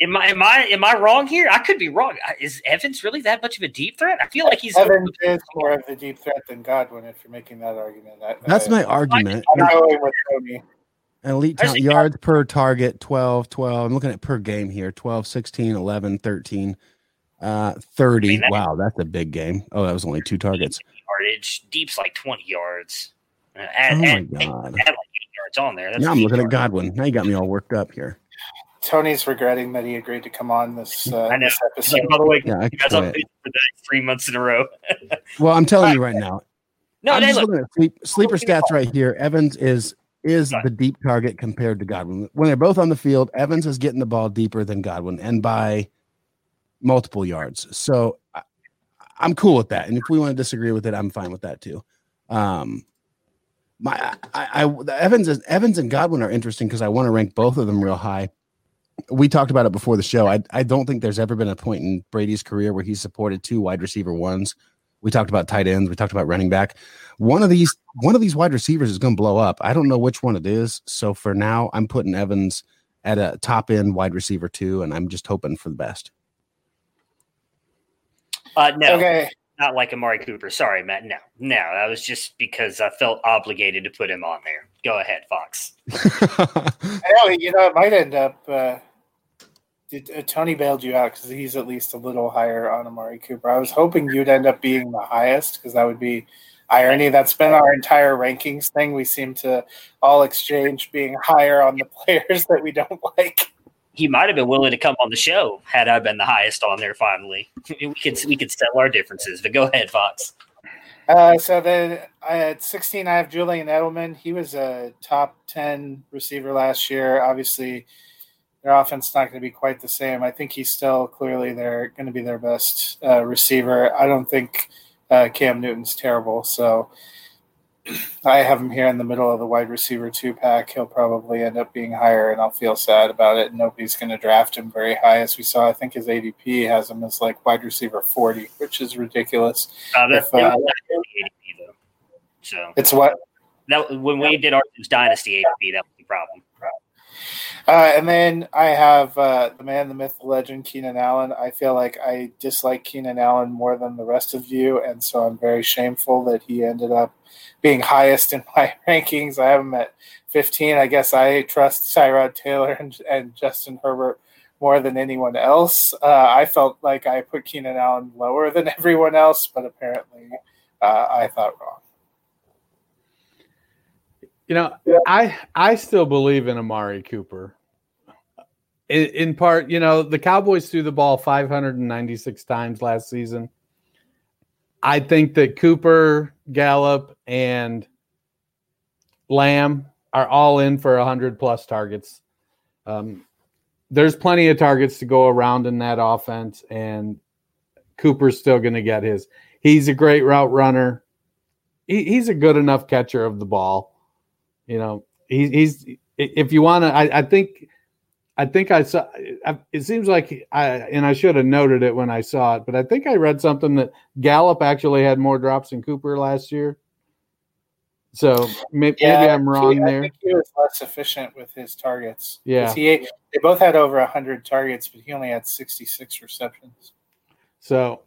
Like- Am I am I am I wrong here? I could be wrong. Is Evans really that much of a deep threat? I feel like he's Evans is more of a deep threat than Godwin. If you're making that argument, I, That's I, my argument. I'm going with Tony. Elite I talent just- yards per target 12, 12. I'm looking at per game here 12, 16, 11, 13, uh, 30. I mean, that- wow, that's a big game. Oh, that was only two targets. yardage. Deep's like 20 yards. Uh, Oh add, my add, add, God. like eight yards on there. That's Now I'm eight looking at. Godwin. Now you got me all worked up here. Tony's regretting that he agreed to come on this, uh, I know. this He's like, episode. by the way, Yeah, you guys on for that three months in a row. Well, I'm telling you right now. No, I'm just look. looking at sleep, sleeper stats right here. Evans is is Right. the deep target compared to Godwin. When they're both on the field, Evans is getting the ball deeper than Godwin and by multiple yards. So I, I'm cool with that. And if we want to disagree with it, I'm fine with that too. Um, my I, I the Evans is, Evans and Godwin are interesting because I want to rank both of them real high. We talked about it before the show. I I don't think there's ever been a point in Brady's career where he supported two wide receiver ones. We talked about tight ends. We talked about running back. One of these one of these wide receivers is going to blow up. I don't know which one it is. So for now, I'm putting Evans at a top end wide receiver two, and I'm just hoping for the best. Uh, no, Okay, not like Amari Cooper. Sorry, Matt. No, no. That was just because I felt obligated to put him on there. Go ahead, Fox. I know, you know, it might end up. Uh, uh, Tony bailed you out because he's at least a little higher on Amari Cooper. I was hoping you'd end up being the highest because that would be irony. That's been our entire rankings thing. We seem to all exchange being higher on the players that we don't like. He might have been willing to come on the show had I been the highest on there. Finally, we could we could settle our differences. But go ahead, Fox. Uh, so then I at 16, I have Julian Edelman. He was a top 10 receiver last year. Obviously, their offense not going to be quite the same. I think he's still clearly they're going to be their best uh, receiver. I don't think uh, Cam Newton's terrible. So I have him here in the middle of the wide receiver two pack. He'll probably end up being higher, and I'll feel sad about it. Nobody's going to draft him very high, as we saw. I think his ADP has him as like wide receiver 40, which is ridiculous. Uh, that, If, uh, ADP, though. So It's what that when we did our Dynasty ADP, that was the problem. Uh, and then I have uh, the man, the myth, the legend, Keenan Allen. I feel like I dislike Keenan Allen more than the rest of you, and so I'm very shameful that he ended up being highest in my rankings. I have him at 15. I guess I trust Tyrod Taylor and, and Justin Herbert more than anyone else. Uh, I felt like I put Keenan Allen lower than everyone else, but apparently uh, I thought wrong. You know, I I still believe in Amari Cooper. In, in part, you know, the Cowboys threw the ball 596 times last season. I think that Cooper, Gallup, and Lamb are all in for 100 plus targets. Um, there's plenty of targets to go around in that offense, and Cooper's still going to get his. He's a great route runner. He, he's a good enough catcher of the ball. You know, he, he's if you want to, I, I think, I think I saw. I, it seems like I and I should have noted it when I saw it, but I think I read something that Gallup actually had more drops than Cooper last year. So may, maybe I'm wrong he, I there. think he was less efficient with his targets. Yeah. he they both had over hundred targets, but he only had sixty six receptions. So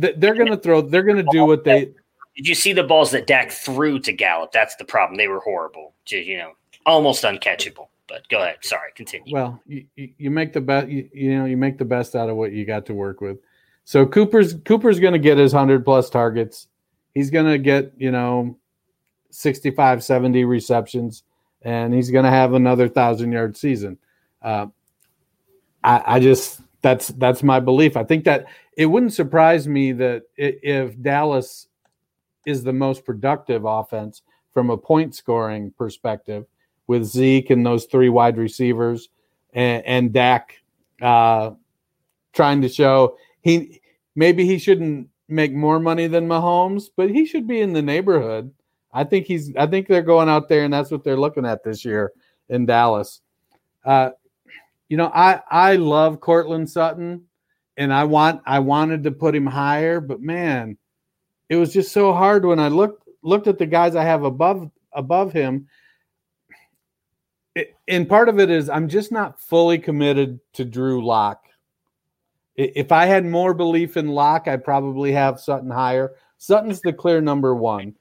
th- they're going to throw. They're going to do what they. Did you see the balls that Dak threw to Gallup? That's the problem. They were horrible. Ju- You know, almost uncatchable. But go ahead. Sorry, continue. Well, you, you you make the best. You, you know, you make the best out of what you got to work with. So Cooper's Cooper's going to get his hundred plus targets. He's going to get you know 65, 70 receptions, and he's going to have another thousand yard season. Uh, I, I just that's that's my belief. I think that it wouldn't surprise me that if Dallas is the most productive offense from a point scoring perspective with Zeke and those three wide receivers and, and Dak uh, trying to show he maybe he shouldn't make more money than Mahomes, but he should be in the neighborhood. I think he's I think they're going out there and that's what they're looking at this year in Dallas. Uh, you know, I I love Courtland Sutton, and I want I wanted to put him higher, but man, it was just so hard when I looked looked at the guys I have above above him. It, and part of it is I'm just not fully committed to Drew Lock. If I had more belief in Lock, I'd probably have Sutton higher. Sutton's the clear number one.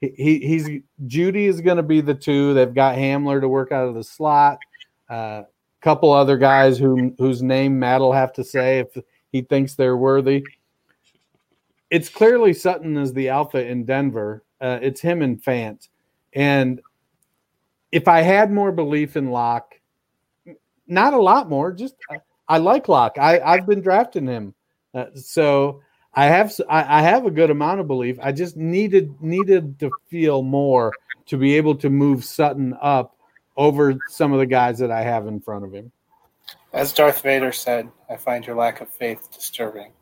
He, he he's Jeudy is going to be the two. They've got Hamler to work out of the slot. A uh, couple other guys who whose name Matt will have to say if he thinks they're worthy. It's clearly Sutton is the alpha in Denver. Uh, it's him and Fant. And if I had more belief in Lock, not a lot more, just I, I like Lock. I, I've been drafting him. Uh, so I have I, I have a good amount of belief. I just needed needed to feel more to be able to move Sutton up over some of the guys that I have in front of him. As Darth Vader said, I find your lack of faith disturbing.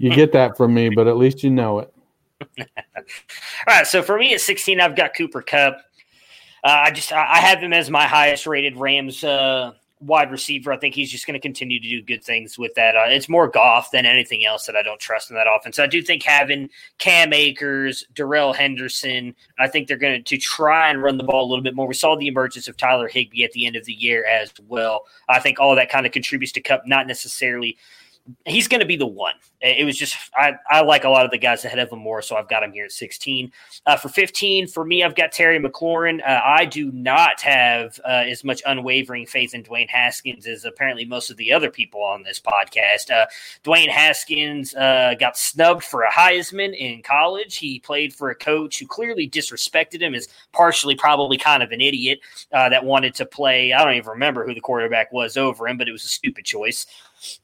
You get that from me, but at least you know it. All right, so for me at 16, I've got Cooper Kupp. Uh, I just I have him as my highest rated Rams uh, wide receiver. I think he's just going to continue to do good things with that. Uh, it's more Goff than anything else that I don't trust in that offense. I do think having Cam Akers, Darrell Henderson, I think they're going to try and run the ball a little bit more. We saw the emergence of Tyler Higbee at the end of the year as well. I think all that kind of contributes to Kupp not necessarily he's going to be the one. It was just I, I like a lot of the guys ahead of him more, so I've got him here at 16. Uh, for 15, for me, I've got Terry McLaurin. Uh, I do not have uh, as much unwavering faith in Dwayne Haskins as apparently most of the other people on this podcast. Uh, Dwayne Haskins uh, got snubbed for a Heisman in college. He played for a coach who clearly disrespected him, as partially probably kind of an idiot uh, that wanted to play. I don't even remember who the quarterback was over him, but it was a stupid choice.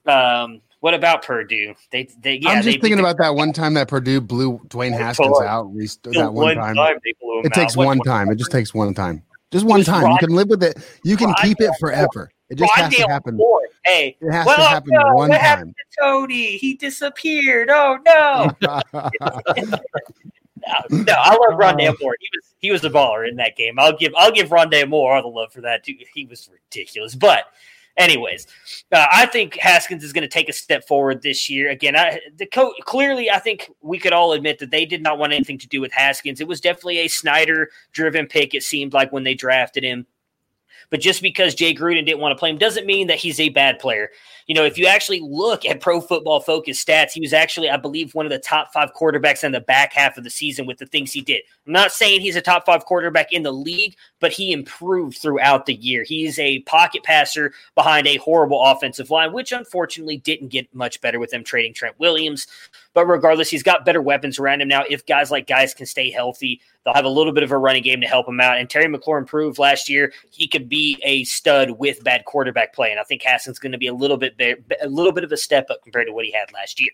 Um, what about Purdue? They, they yeah, I'm just thinking about that one time that Purdue blew Dwayne Haskins out. At least That one, time. time it takes one time. It just takes one time. Just one time. Ron, you can live with it. You can keep it forever. It just has to happen. Hey, it has well, to happen no, one what time. to Tony, he disappeared. Oh no. no, no, I love uh. Rondale Moore. He was he was a baller in that game. I'll give I'll give Rondale Moore all the love for that. Too. He was ridiculous, but anyways, uh, I think Haskins is going to take a step forward this year. Again, I, the co- clearly, I think we could all admit that they did not want anything to do with Haskins. It was definitely a Snyder-driven pick. It seemed like when they drafted him. But just because Jay Gruden didn't want to play him doesn't mean that he's a bad player. You know, if you actually look at Pro Football Focus stats, he was actually, I believe, one of the top five quarterbacks in the back half of the season with the things he did. I'm not saying he's a top five quarterback in the league, but he improved throughout the year. He's a pocket passer behind a horrible offensive line, which unfortunately didn't get much better with them trading Trent Williams. But regardless, he's got better weapons around him now. If guys like guys can stay healthy, they'll have a little bit of a running game to help him out. And Terry McLaurin proved last year he could be a stud with bad quarterback play. And I think Hassan's going to be a little bit a little bit of a step up compared to what he had last year.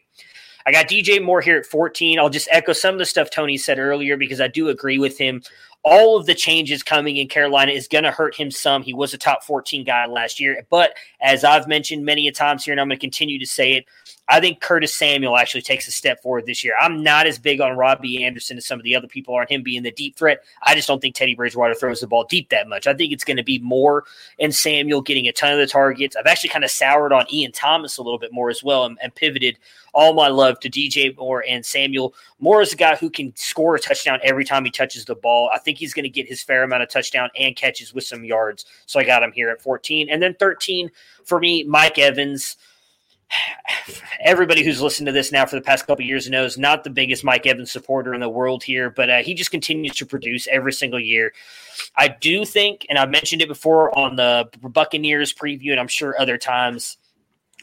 I got DJ Moore here at 14. I'll just echo some of the stuff Tony said earlier because I do agree with him. All of the changes coming in Carolina is going to hurt him some. He was a top 14 guy last year. But as I've mentioned many a times here, and I'm going to continue to say it, I think Curtis Samuel actually takes a step forward this year. I'm not as big on Robbie Anderson as some of the other people are on him being the deep threat. I just don't think Teddy Bridgewater throws the ball deep that much. I think it's going to be more and Samuel getting a ton of the targets. I've actually kind of soured on Ian Thomas a little bit more as well and, and pivoted all my love to DJ Moore and Samuel. Moore is a guy who can score a touchdown every time he touches the ball. I think he's going to get his fair amount of touchdown and catches with some yards. So I got him here at 14. And then 13 for me, Mike Evans everybody who's listened to this now for the past couple years knows not the biggest Mike Evans supporter in the world here, but uh, he just continues to produce every single year. I do think, and I've mentioned it before on the Buccaneers preview, and I'm sure other times.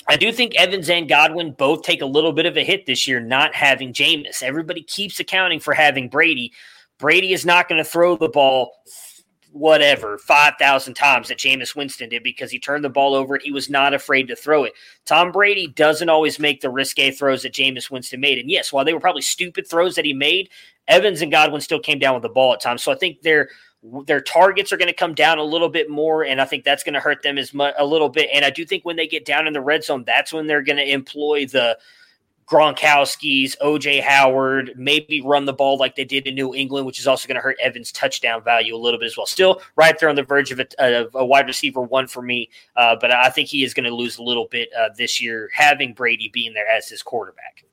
I do think Evans and Godwin both take a little bit of a hit this year, not having Jameis. Everybody keeps accounting for having Brady. Brady is not going to throw the ball whatever, 5,000 times that Jameis Winston did because he turned the ball over. He was not afraid to throw it. Tom Brady doesn't always make the risque throws that Jameis Winston made. And yes, while they were probably stupid throws that he made, Evans and Godwin still came down with the ball at times. So I think their their targets are going to come down a little bit more, and I think that's going to hurt them as much a little bit. And I do think when they get down in the red zone, that's when they're going to employ the Gronkowski's, OJ Howard, maybe run the ball like they did in New England, which is also going to hurt Evans' touchdown value a little bit as well. Still right there on the verge of a, a wide receiver one for me, uh, but I think he is going to lose a little bit uh, this year, having Brady being there as his quarterback.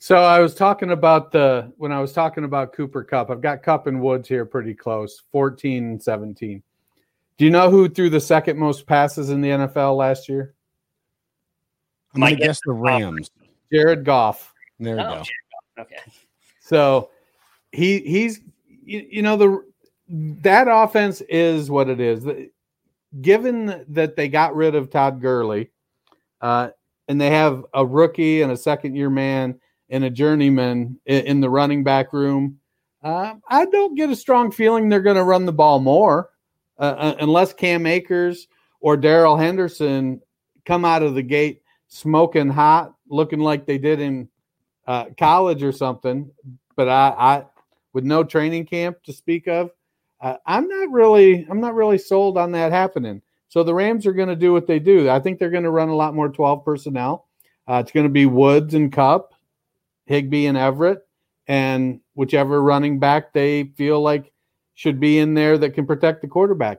So I was talking about the when I was talking about Cooper Kupp, I've got Kupp and Woods here pretty close, 14 and 17. Do you know who threw the second most passes in the NFL last year? I'm gonna guess the Rams. Jared Goff. There we Oh, go. Jared Goff. Okay. So he he's you, you know the that offense is what it is. Given that they got rid of Todd Gurley, uh, and they have a rookie and a second year man and a journeyman in, in the running back room, uh, I don't get a strong feeling they're going to run the ball more uh, uh, unless Cam Akers or Darrell Henderson come out of the gate smoking hot, looking like they did in uh, college or something. But I, I, with no training camp to speak of, uh, I'm not really, I'm not really sold on that happening. So the Rams are going to do what they do. I think they're going to run a lot more 12 personnel. Uh, it's going to be Woods and Kupp, Higbee and Everett, and whichever running back they feel like should be in there that can protect the quarterback.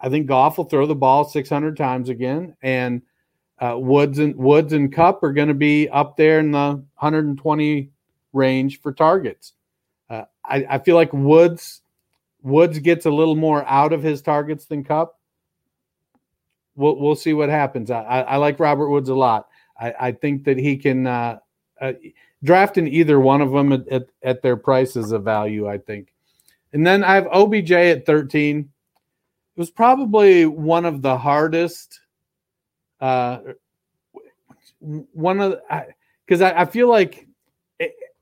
I think Goff will throw the ball 600 times again, and uh, Woods and Woods and Kupp are going to be up there in the 120 range for targets. Uh, I, I, feel like Woods Woods gets a little more out of his targets than Kupp. We'll we'll see what happens. I, I, I like Robert Woods a lot. I, think that he can uh, uh, drafting either one of them at, at, at their price is a value. I think, and then I have OBJ at 13. It was probably one of the hardest uh, one of because I, I, feel like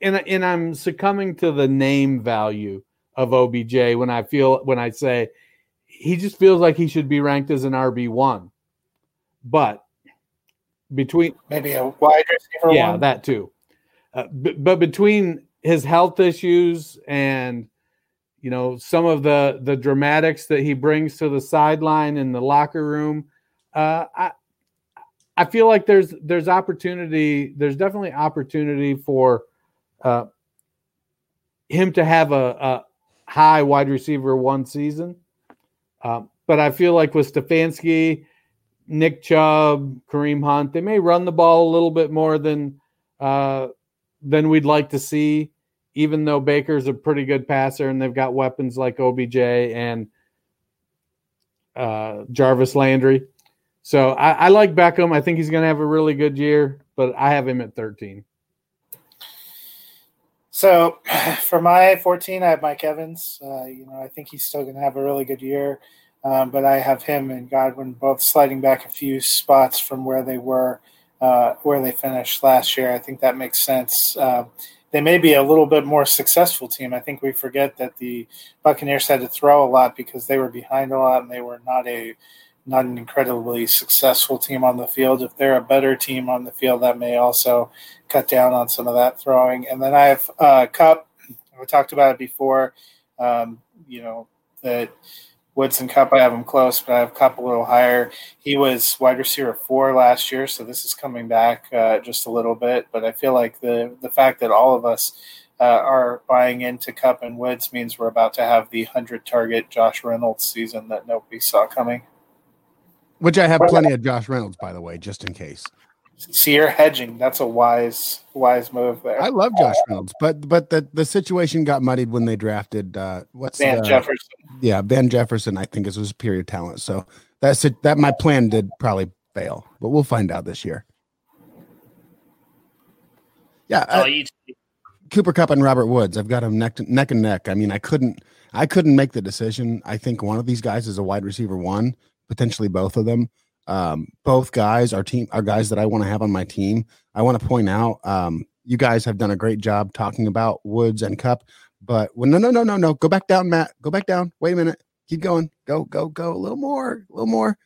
and and I'm succumbing to the name value of OBJ when I feel when I say he just feels like he should be ranked as an RB one, but between maybe a wide receiver, yeah, one. that too. Uh, but, but between his health issues and you know some of the the dramatics that he brings to the sideline in the locker room, uh, I I feel like there's there's opportunity. There's definitely opportunity for uh, him to have a, a, high wide receiver one season. Uh, but I feel like with Stefanski, Nick Chubb, Kareem Hunt, they may run the ball a little bit more than uh, than we'd like to see. Even though Baker's a pretty good passer and they've got weapons like OBJ and uh, Jarvis Landry. So I, I, like Beckham. I think he's going to have a really good year, but I have him at 13. So for my 14, I have Mike Evans. Uh, you know, I think he's still going to have a really good year, um, but I have him and Godwin both sliding back a few spots from where they were, uh, where they finished last year. I think that makes sense. Uh, they may be a little bit more successful team. I think we forget that the Buccaneers had to throw a lot because they were behind a lot and they were not a not an incredibly successful team on the field. If they're a better team on the field, that may also cut down on some of that throwing. And then I have uh, Kupp. We talked about it before. Um, you know that Woods and Kupp, I have him close, but I have Kupp a little higher. He was wide receiver four last year, so this is coming back uh, just a little bit. But I feel like the the fact that all of us uh, are buying into Kupp and Woods means we're about to have the hundred target Josh Reynolds season that nobody saw coming. Which I have plenty of Josh Reynolds, by the way, just in case. See, you're hedging. That's a wise, wise move there. I love Josh Reynolds, but but the, the situation got muddied when they drafted uh, what's Van the, Jefferson. Yeah, Van Jefferson. I think is a superior talent. So that's it. That my plan did probably fail, but we'll find out this year. Yeah, Oh, I- you Cooper Kupp and Robert Woods. I've got them neck to, neck and neck. I mean, I couldn't I couldn't make the decision. I think one of these guys is a wide receiver one, potentially both of them. Um, both guys are team are guys that I want to have on my team. I want to point out um, you guys have done a great job talking about Woods and Kupp, but well, no, no, no, no, no. Go back down, Matt. Go back down. Wait a minute. Keep going. Go, go, go. A little more. A little more.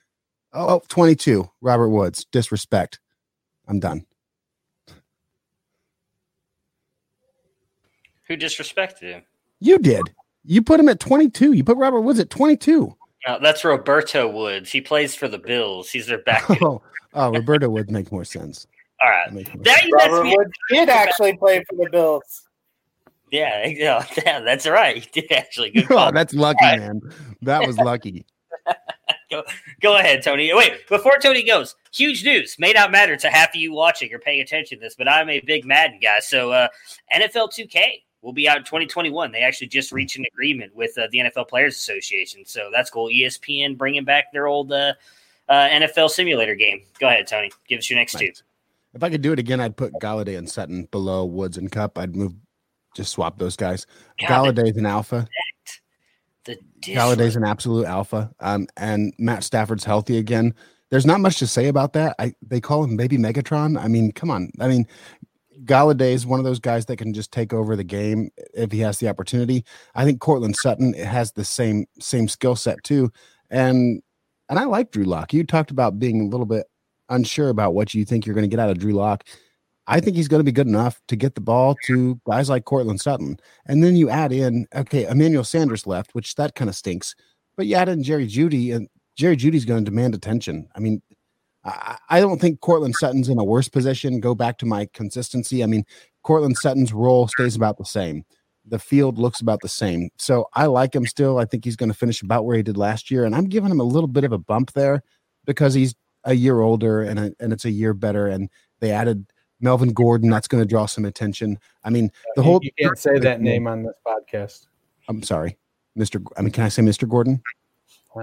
Oh, oh 22. Robert Woods. Disrespect. I'm done. who disrespected him? You did. You put him at 22. You put Robert Woods at 22. No, that's Roberto Woods. He plays for the Bills. He's their back. Oh, oh, Roberto would make more sense. All right. Make more Now sense. Robert me up. Did actually play for the Bills. Yeah, yeah, yeah, that's right. He did actually. Good Oh, that's lucky, man. That was lucky. go, go ahead, Tony. Wait, before Tony goes, huge news. May not matter to half of you watching or paying attention to this, but I'm a big Madden guy. So uh, NFL 2K will be out in 2021. They actually just reached an agreement with uh, the NFL Players Association. So that's cool. ESPN bringing back their old uh, uh, NFL simulator game. Go ahead, Tony. Give us your next two. If I could do it again, I'd put Golladay and Sutton below Woods and Kupp. I'd move, just swap those guys. God, Golladay's an alpha. The Golladay's an absolute alpha. Um, and Matt Stafford's healthy again. There's not much to say about that. I they call him maybe Megatron. I mean, come on. I mean, Golladay is one of those guys that can just take over the game if he has the opportunity. I think Courtland Sutton has the same same skill set too. And and I like Drew Lock. You talked about being a little bit unsure about what you think you're going to get out of Drew Lock. I think he's going to be good enough to get the ball to guys like Courtland Sutton. And then you add in, okay, Emmanuel Sanders left, which that kind of stinks. But you add in Jerry Jeudy, and Jerry Jeudy's going to demand attention. I mean, I, I don't think Courtland Sutton's in a worse position. Go back to my consistency. I mean, Courtland Sutton's role stays about the same. The field looks about the same. So I like him still. I think he's going to finish about where he did last year. And I'm giving him a little bit of a bump there because he's a year older and, a, and it's a year better. And they added Melvin Gordon. That's going to draw some attention. I mean, uh, the You- whole you can't say that name on this podcast. I'm sorry, Mr. I mean, can I say Mr. Gordon?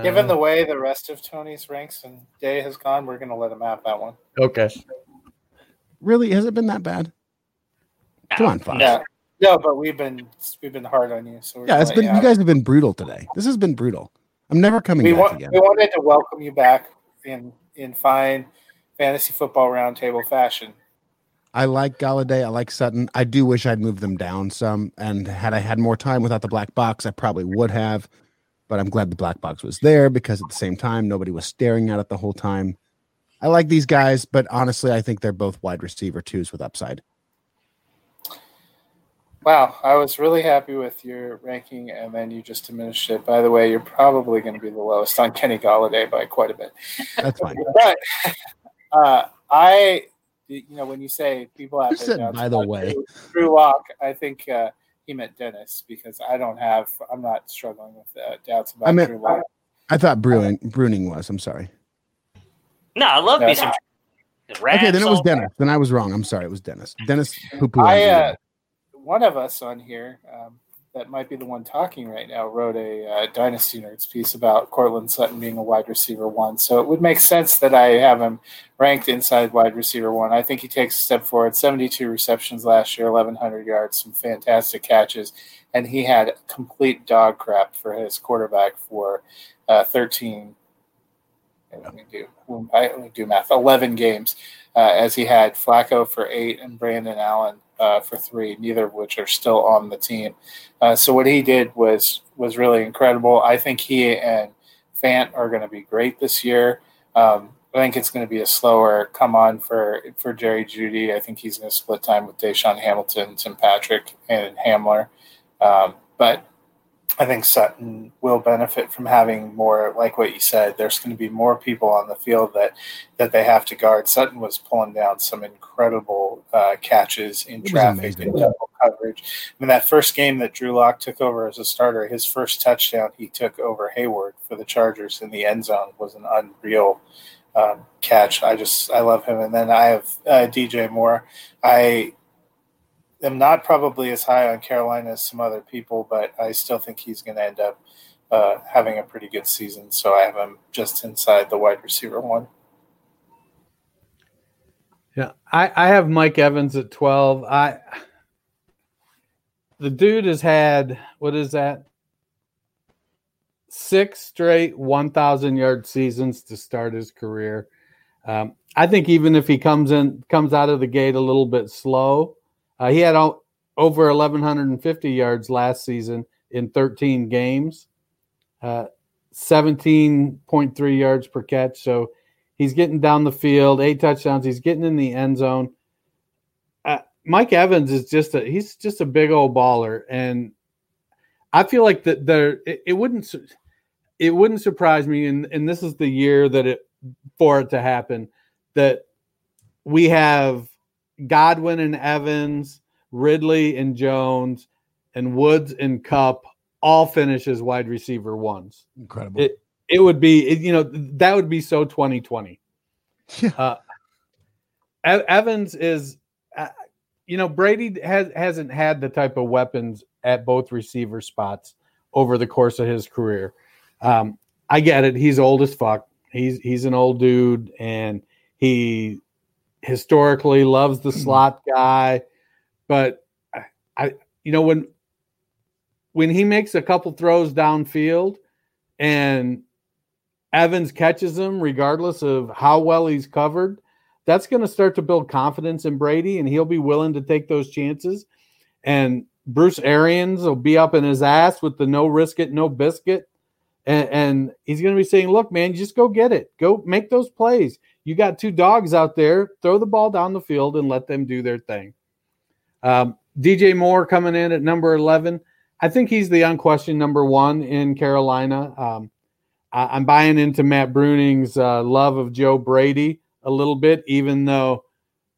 Given Uh, the way the rest of Tony's ranks and day has gone, we're going to let him have that one. okay. Really? Has it been that bad? Come on, Fox. Yeah. No, but we've been we've been hard on you. So we're Yeah, gonna it's let been you you guys have been brutal today. This has been brutal. I'm never coming we, back want, again. we wanted to welcome you back in in fine fantasy football roundtable fashion. I like Golladay. I like Sutton. I do wish I'd moved them down some. And had I had more time without the black box, I probably would have. But I'm glad the black box was there because at the same time, nobody was staring at it the whole time. I like these guys, but honestly, I think they're both wide receiver twos with upside. Wow, I was really happy with your ranking, and then you just diminished it. By the way, you're probably going to be the lowest on Kenny Golladay by quite a bit. That's fine. But uh, I, you know, when you say people have said, by the way? Drew, Drew Lock, I think uh, he meant Dennis because I don't have, I'm not struggling with uh, doubts about I meant- Drew Lock. I thought Bruin Bruning was. I'm sorry. No, I love Yeah. me some. Okay, then it was Dennis. Then I was wrong. I'm sorry. It was Dennis. Dennis poo poo. I, uh, one of us on here um, that might be the one talking right now wrote a uh, Dynasty Nerds piece about Courtland Sutton being a wide receiver one. So it would make sense that I have him ranked inside wide receiver one. I think he takes a step forward. 72 receptions last year, 1,100 yards, some fantastic catches, and he had complete dog crap for his quarterback for uh, 13. Let me do let me do math. Eleven games, uh, as he had Flacco for eight and Brandon Allen uh, for three, neither of which are still on the team. Uh, so what he did was was really incredible. I think he and Fant are going to be great this year. Um, I think it's going to be a slower come on for for Jerry Jeudy. I think he's going to split time with DaeSean Hamilton, Tim Patrick, and Hamler. Um, but I think Sutton will benefit from having more, like what you said. There's going to be more people on the field that that they have to guard. Sutton was pulling down some incredible uh, catches in traffic and double coverage. I mean, that first game that Drew Lock took over as a starter, his first touchdown he took over Hayward for the Chargers in the end zone was an unreal um, catch. I just I love him. And then I have uh, DJ Moore. I am not probably as high on Carolina as some other people, but I still think he's going to end up uh, having a pretty good season. So I have him just inside the wide receiver one. Yeah, I, I have Mike Evans at 12. I the dude has had what is that? Six straight 1,000 yard seasons to start his career. Um, I think even if he comes in comes out of the gate a little bit slow, uh, he had over 1,150 yards last season in 13 games, uh, 17.3 yards per catch. So he's getting down the field, eight touchdowns. He's getting in the end zone. Uh, Mike Evans is just a he's just a big old baller, and I feel like that there it, it wouldn't it wouldn't surprise me, and and this is the year that it for it to happen that we have Godwin and Evans, Ridley and Jones, and Woods and Kupp all finish as wide receiver ones. Incredible. It it would be it, you know that would be so 2020. Yeah. Uh, Evans is, uh, you know, Brady has hasn't had the type of weapons at both receiver spots over the course of his career. Um, I get it; he's old as fuck. He's he's an old dude, and he historically loves the hmm. slot guy. But I, I you know, when when he makes a couple throws downfield, and Evans catches him, regardless of how well he's covered that's going to start to build confidence in Brady, and he'll be willing to take those chances. And Bruce Arians will be up in his ass with the no risk it, no biscuit. And, and he's going to be saying, Look, man, just go get it. Go make those plays. You got two dogs out there. Throw the ball down the field and let them do their thing. Um, DJ Moore coming in at number 11. I think he's the unquestioned number one in Carolina. Um, I, am buying into Matt Bruning's uh, love of Joe Brady a little bit, even though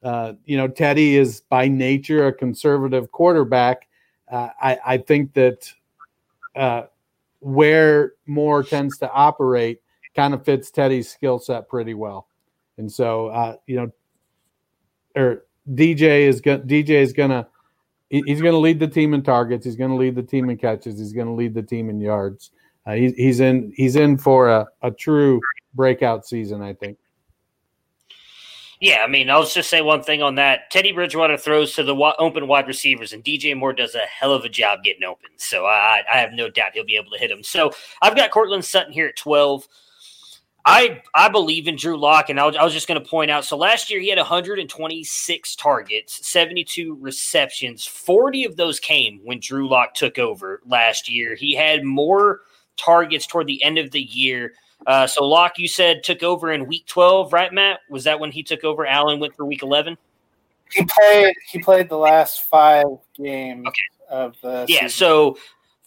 uh, you know Teddy is by nature a conservative quarterback. Uh, I, I, think that uh, where Moore tends to operate kind of fits Teddy's skill set pretty well, and so uh, you know, or DJ is going DJ is gonna he's to lead the team in targets. He's going to lead the team in catches. He's going to lead the team in yards. Uh, he, he's in he's in for a, a true breakout season, I think. Yeah, I mean, I'll just say one thing on that. Teddy Bridgewater throws to the open wide receivers, and DJ Moore does a hell of a job getting open. So I, I have no doubt he'll be able to hit him. So I've got Courtland Sutton here at 12. I I believe in Drew Lock, and I was, I was just going to point out. So last year he had 126 targets, 72 receptions. 40 of those came when Drew Lock took over last year. He had more targets toward the end of the year uh, so Lock, you said took over in week twelve, right, Matt? Was that when he took over? Allen went for week eleven. He played. He played the last five games okay. of the. Yeah. Season. So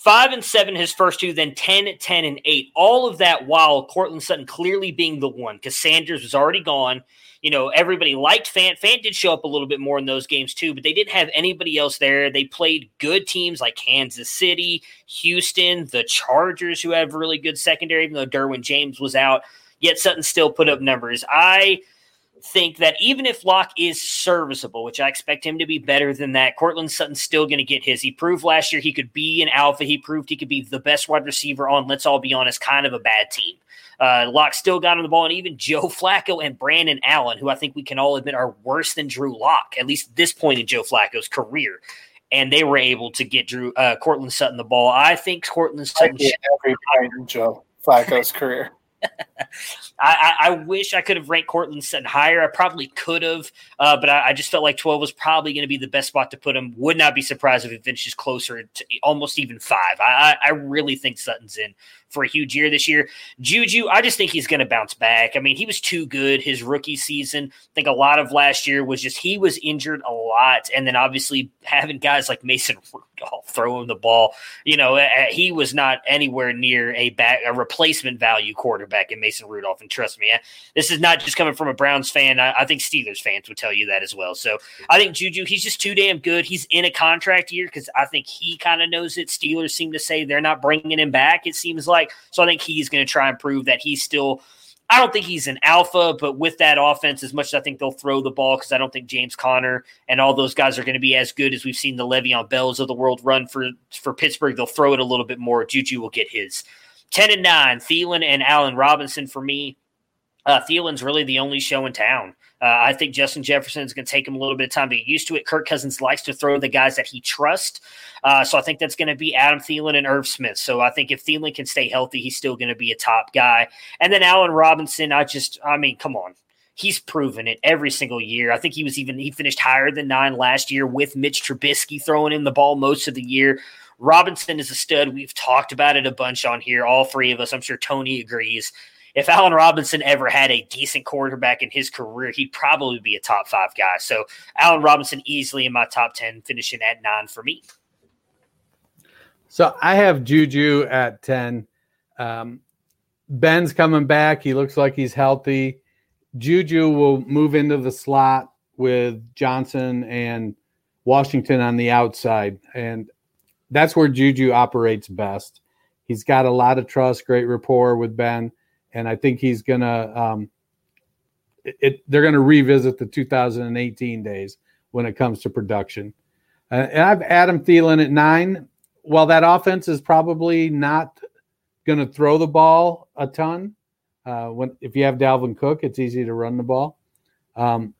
five and seven his first two, then 10, 10, and eight. All of that while Courtland Sutton clearly being the one because Sanders was already gone you know, everybody liked Fant. Fant did show up a little bit more in those games too, but they didn't have anybody else there. They played good teams like Kansas City, Houston, the Chargers, who have really good secondary, even though Derwin James was out. Yet Sutton still put up numbers. I think that even if Lock is serviceable, which I expect him to be better than that, Courtland Sutton's still going to get his. He proved last year he could be an alpha. He proved he could be the best wide receiver on, let's all be honest, kind of a bad team. Uh, Lock still got on the ball, and even Joe Flacco and Brandon Allen, who I think we can all admit are worse than Drew Lock, at least this point in Joe Flacco's career. And they were able to get Drew uh, Courtland Sutton the ball. I think Courtland Sutton every point in Joe Flacco's career. I, I, wish I could have ranked Courtland Sutton higher. I probably could have, uh, but I, I, just felt like 12 was probably going to be the best spot to put him. Would not be surprised if it finishes closer to almost even five. I, I really think Sutton's in for a huge year this year. Juju, I just think he's going to bounce back. I mean, he was too good his rookie season. I think a lot of last year was just he was injured a lot. And then obviously having guys like Mason Rudolph throw him the ball, you know, he was not anywhere near a back, a replacement value quarterback in Mason Rudolph. And trust me, this is not just coming from a Browns fan. I, I think Steelers fans would tell you that as well. So I think Juju, he's just too damn good. He's in a contract year because I think he kind of knows it. Steelers seem to say they're not bringing him back, it seems like like. So I think he's going to try and prove that he's still. I don't think he's an alpha, but with that offense, as much as I think they'll throw the ball, because I don't think James Conner and all those guys are going to be as good as we've seen the Le'Veon Bells of the world run for for Pittsburgh. They'll throw it a little bit more. Juju will get his ten and nine. Thielen and Allen Robinson for me. Uh, Thielen's really the only show in town. Uh, I think Justin Jefferson is going to take him a little bit of time to get used to it. Kirk Cousins likes to throw the guys that he trusts. Uh, so I think that's going to be Adam Thielen and Irv Smith. So I think if Thielen can stay healthy, he's still going to be a top guy. And then Allen Robinson, I just, I mean, come on. He's proven it every single year. I think he was even, he finished higher than nine last year with Mitch Trubisky throwing in the ball most of the year. Robinson is a stud. We've talked about it a bunch on here, all three of us. I'm sure Tony agrees if Allen Robinson ever had a decent quarterback in his career, he'd probably be a top five guy. So Allen Robinson easily in my top 10, finishing at nine for me. So I have Juju at 10. Um, Ben's coming back. He looks like he's healthy. Juju will move into the slot with Johnson and Washington on the outside. And that's where Juju operates best. He's got a lot of trust, great rapport with Ben. And I think he's to, um, it, they're going to revisit the 2018 days when it comes to production. Uh, and I've Adam Thielen at nine. While that offense is probably not going to throw the ball a ton, uh, when if you have Dalvin Cook, it's easy to run the ball. Um,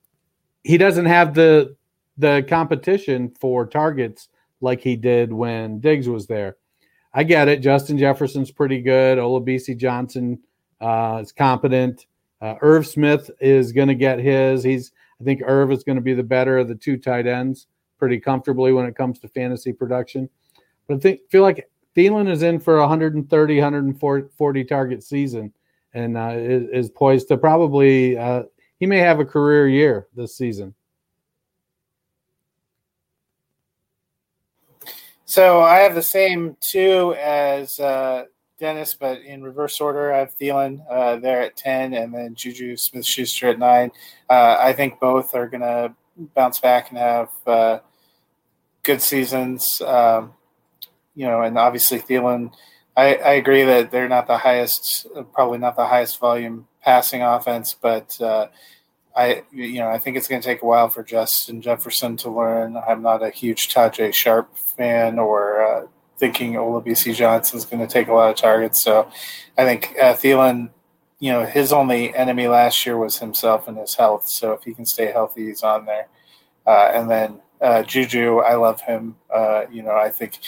he doesn't have the the competition for targets like he did when Diggs was there. I get it. Justin Jefferson's pretty good. Olabisi Johnson uh, is competent. Uh, Irv Smith is going to get his. He's I think Irv is going to be the better of the two tight ends pretty comfortably when it comes to fantasy production. But I think feel like Thielen is in for a 130, 140 target season and uh, is, is, poised to probably uh, he may have a career year this season. So I have the same two as uh, Dennis, but in reverse order. I have Thielen uh, there at ten, and then Juju Smith Schuster at nine. Uh, I think both are going to bounce back and have uh, good seasons. Um, you know, and obviously Thielen. I, I, agree that they're not the highest, probably not the highest volume passing offense, but uh, I, you know, I think it's going to take a while for Justin Jefferson to learn. I'm not a huge Tajae Sharpe fan or uh, thinking Olabisi Johnson's going to take a lot of targets. So I think uh, Thielen, you know, his only enemy last year was himself and his health. So if he can stay healthy, he's on there. Uh, and then uh, Juju, I love him. Uh, you know, I think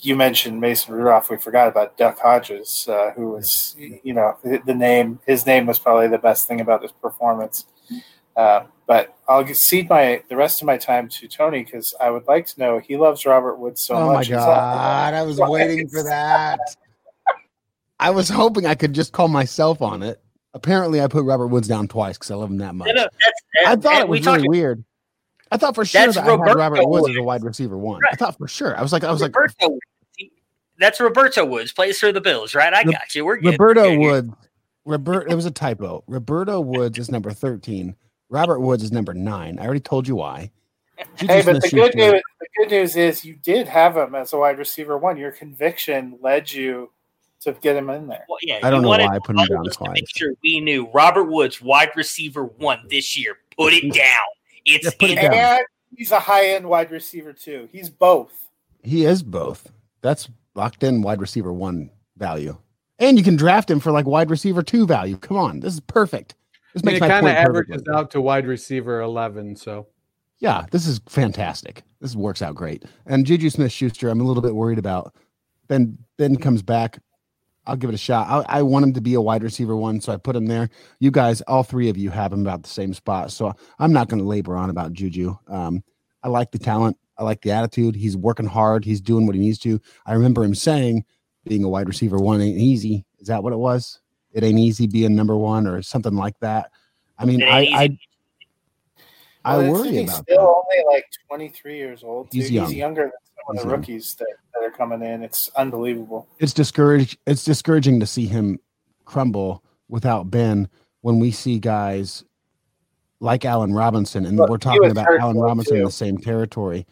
you mentioned Mason Rudolph. We forgot about Duck Hodges, uh, who was, you know, the name. His name was probably the best thing about his performance. Uh, but I'll cede my the rest of my time to Tony because I would like to know he loves Robert Woods so oh much. Oh my god! I was waiting for that. I was hoping I could just call myself on it. Apparently, I put Robert Woods down twice because I love him that much. No, no, I thought it was really weird. I thought for sure that Roberto I had Robert Woods as a wide receiver one. Right. I thought for sure. I was like, I was Roberto like, that's Roberto Woods plays for the Bills, right? I got you. We're good. Roberto Woods. Robert, it was a typo. Roberto Woods is number thirteen. Robert Woods is number nine. I already told you why. hey, but the good news, the good news is you did have him as a wide receiver one. Your conviction led you to get him in there. Well, yeah, I don't know why I put him down twice. Make sure we knew Robert Woods, wide receiver one this year. Put it down. It's yeah, in. It he's a high end wide receiver too. He's both. He is both. That's locked in wide receiver one value. And you can draft him for like wide receiver two value. Come on, this is perfect. This makes it kind of averages perfectly. out to wide receiver eleven. So yeah, this is fantastic. This works out great. And Juju Smith Schuster, I'm a little bit worried about. Ben Ben comes back. I'll give it a shot. I, I, want him to be a wide receiver one, so I put him there. You guys, all three of you, have him about the same spot, so I'm not going to labor on about Juju. Um, I like the talent. I like the attitude. He's working hard. He's doing what he needs to. I remember him saying, "Being a wide receiver one ain't easy." Is that what it was? It ain't easy being number one or something like that. I mean, I, I I well, worry he's about still that. only like 23 years old. He's, young. he's younger than some of the rookies that, that are coming in. It's unbelievable. It's discouraged. It's discouraging to see him crumble without Ben when we see guys like Allen Robinson, and we're talking about Allen Robinson too. in the same territory.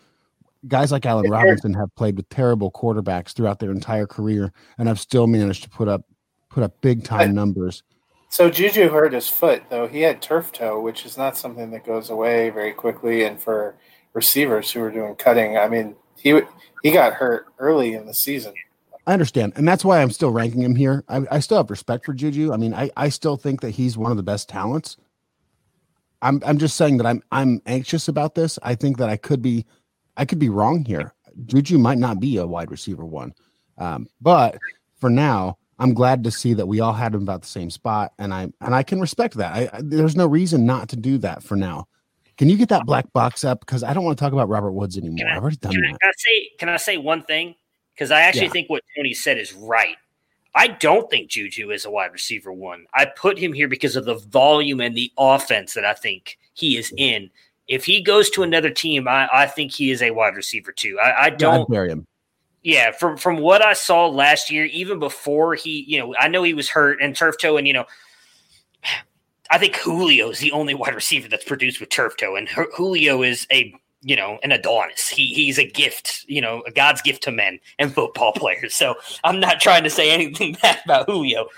Guys like Allen Robinson have played with terrible quarterbacks throughout their entire career, and have still managed to put up put up big time numbers. So Juju hurt his foot, though he had turf toe, which is not something that goes away very quickly. And for receivers who are doing cutting, I mean, he he got hurt early in the season. I understand, and that's why I'm still ranking him here. I, I still have respect for Juju. I mean, I, I still think that he's one of the best talents. I'm I'm just saying that I'm I'm anxious about this. I think that I could be I could be wrong here. Juju might not be a wide receiver one, um, but for now, I'm glad to see that we all had him about the same spot, and I and I can respect that. I, I, there's no reason not to do that for now. Can you get that black box up? Because I don't want to talk about Robert Woods anymore. I, have already done can that. I, can I say can I say one thing? Because I actually yeah. think what Tony said is right. I don't think Juju is a wide receiver one. I put him here because of the volume and the offense that I think he is in. If he goes to another team, I, I think he is a wide receiver too. I, I don't. Yeah, him. Yeah, from from what I saw last year, even before he, you know, I know he was hurt and turf toe, and you know, I think Julio is the only wide receiver that's produced with turf toe, and Julio is a you know an Adonis. He he's a gift, you know, a God's gift to men and football players. So I'm not trying to say anything bad about Julio,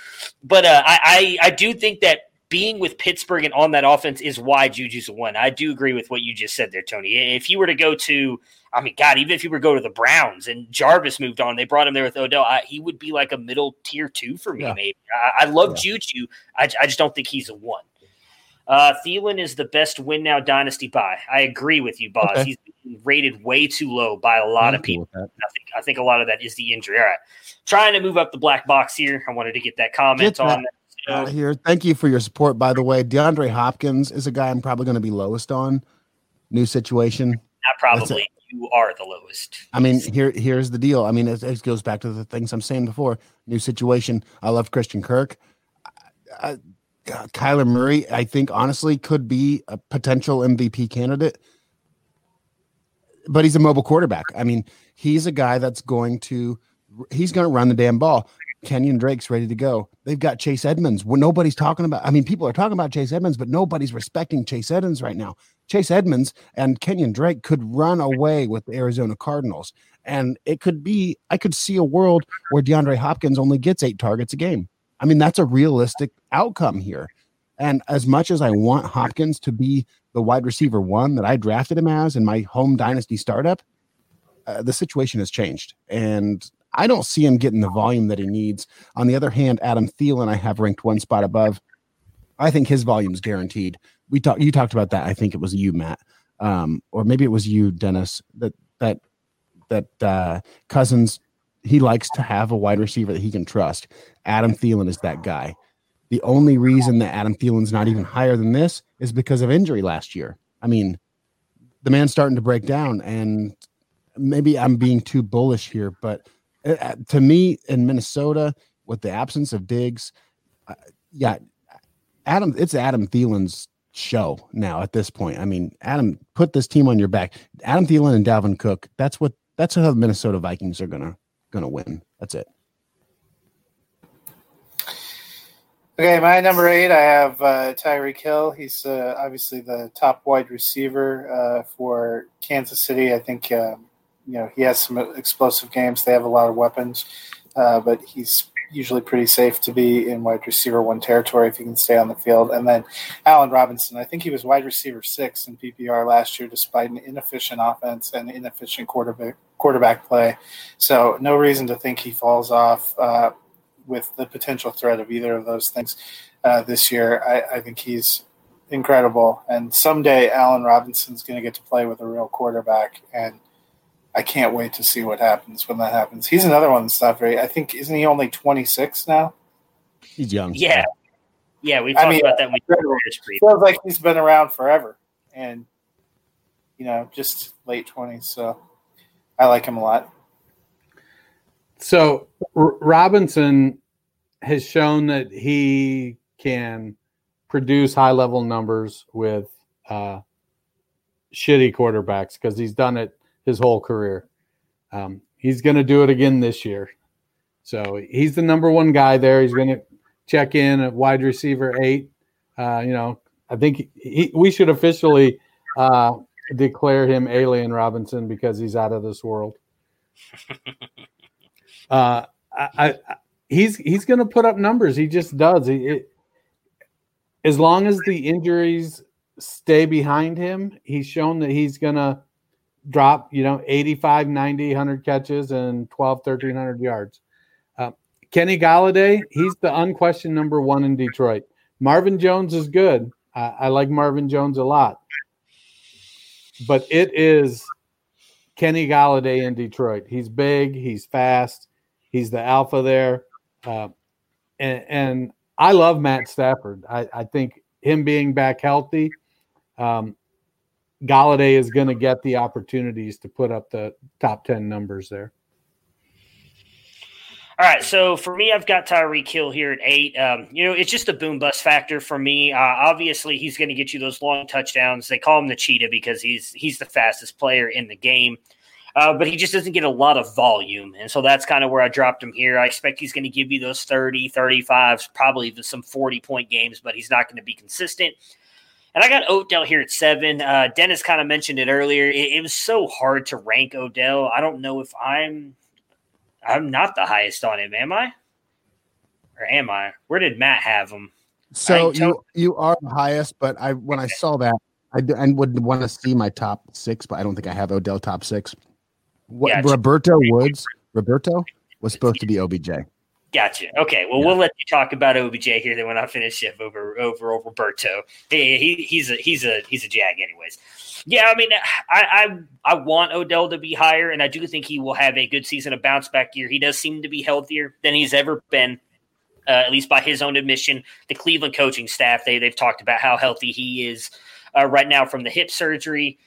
but uh, I, I I do think that being with Pittsburgh and on that offense is why Juju's a one. I do agree with what you just said there, Tony. If you were to go to I mean, God, even if you were to go to the Browns and Jarvis moved on, they brought him there with Odell, I, he would be like a middle tier two for me, yeah. maybe. I, I love yeah. Juju. I, I, just don't think he's a one. Uh, Thielen is the best win now dynasty buy. I agree with you, boss. Okay. He's rated way too low by a lot I'm of people. I think, I think a lot of that is the injury. All right. Trying to move up the black box here. I wanted to get that comment get on that. Uh, here. Thank you for your support, by the way. DeAndre Hopkins is a guy I'm probably going to be lowest on. New situation. Not probably you are the lowest. I mean, here here's the deal. I mean, it, it, goes back to the things I'm saying before. New situation. I love Christian Kirk. I, God, Kyler Murray, I think honestly could be a potential MVP candidate, but he's a mobile quarterback. I mean, he's a guy that's going to he's going to run the damn ball. Kenyon Drake's ready to go. They've got Chase Edmonds. Well, nobody's talking about. I mean, people are talking about Chase Edmonds, but nobody's respecting Chase Edmonds right now. Chase Edmonds and Kenyon Drake could run away with the Arizona Cardinals. And it could be, I could see a world where DeAndre Hopkins only gets eight targets a game. I mean, that's a realistic outcome here. And as much as I want Hopkins to be the wide receiver one that I drafted him as in my home dynasty startup, uh, the situation has changed. And I don't see him getting the volume that he needs. On the other hand, Adam Thielen, I have ranked one spot above. I think his volume is guaranteed we talked you talked about that. I think it was you, Matt, um, or maybe it was you, Dennis. That that that uh, Cousins he likes to have a wide receiver that he can trust. Adam Thielen is that guy. The only reason that Adam Thielen's not even higher than this is because of injury last year. I mean, the man's starting to break down, and maybe I'm being too bullish here, but to me, in Minnesota, with the absence of Diggs, uh, yeah, Adam, it's Adam Thielen's show now at this point. I mean, Adam, put this team on your back. Adam Thielen and Dalvin Cook. That's what. That's how the Minnesota Vikings are gonna gonna win. That's it. Okay, my number eight, I have uh, Tyreek Hill. He's uh, obviously the top wide receiver uh, for Kansas City. I think um, you know he has some explosive games. They have a lot of weapons, uh, but he's usually pretty safe to be in wide receiver one territory if he can stay on the field. And then Allen Robinson, I think he was wide receiver six in PPR last year, despite an inefficient offense and inefficient quarterback quarterback play. So no reason to think he falls off uh, with the potential threat of either of those things uh, this year. I, I think he's incredible, and someday Allen Robinson's going to get to play with a real quarterback and I can't wait to see what happens when that happens. He's another one that's not very. I think isn't he only 26 now? He's young. Yeah, yeah. We talked I mean, about that. It feels like he's been around forever, and you know, just late 20s. So I like him a lot. So R- Robinson has shown that he can produce high level numbers with uh, shitty quarterbacks because he's done it his whole career. Um, he's going to do it again this year. So he's the number one guy there. He's going to check in at wide receiver eight. Uh, you know, I think he, we should officially uh, declare him Alien Robinson because he's out of this world. Uh, I, I, he's he's going to put up numbers. He just does. He, it, as long as the injuries stay behind him, he's shown that he's going to drop, you know, 85, 90, 100 catches and 12, 1300 yards. Uh, Kenny Golladay, he's the unquestioned number one in Detroit. Marvin Jones is good. Uh, I like Marvin Jones a lot. But it is Kenny Golladay in Detroit. He's big, he's fast, he's the alpha there. Uh, and, and, I love Matt Stafford. I, I, think him being back healthy, um, Golladay is going to get the opportunities to put up the top 10 numbers there. All right, so for me, I've got Tyreek Hill here at eight. Um, you know, it's just a boom bust factor for me. Uh, obviously, he's going to get you those long touchdowns. They call him the cheetah because he's he's the fastest player in the game. uh, but he just doesn't get a lot of volume. And so that's kind of where I dropped him here. I expect he's going to give you those 30, 35s, probably even some 40 point games, but he's not going to be consistent. And I got Odell here at seven. Uh, Dennis kind of mentioned it earlier. It, it, was so hard to rank Odell. I don't know if I'm I'm not the highest on him, am I? Or am I? Where did Matt have him? So you you are the highest, but I when I saw that, I, I would want to see my top six, but I don't think I have Odell top six. What yeah, Roberto Woods? Roberto was supposed to be OBJ. Gotcha. Okay. Well, yeah. we'll let you talk about OBJ here. Then when I finish up over over over Roberto, he, he he's a he's a he's a jag, anyways. Yeah, I mean, I, I I want Odell to be higher, and I do think he will have a good season, a bounce back year. He does seem to be healthier than he's ever been. Uh, at least by his own admission, the Cleveland coaching staff they they've talked about how healthy he is uh, right now from the hip surgery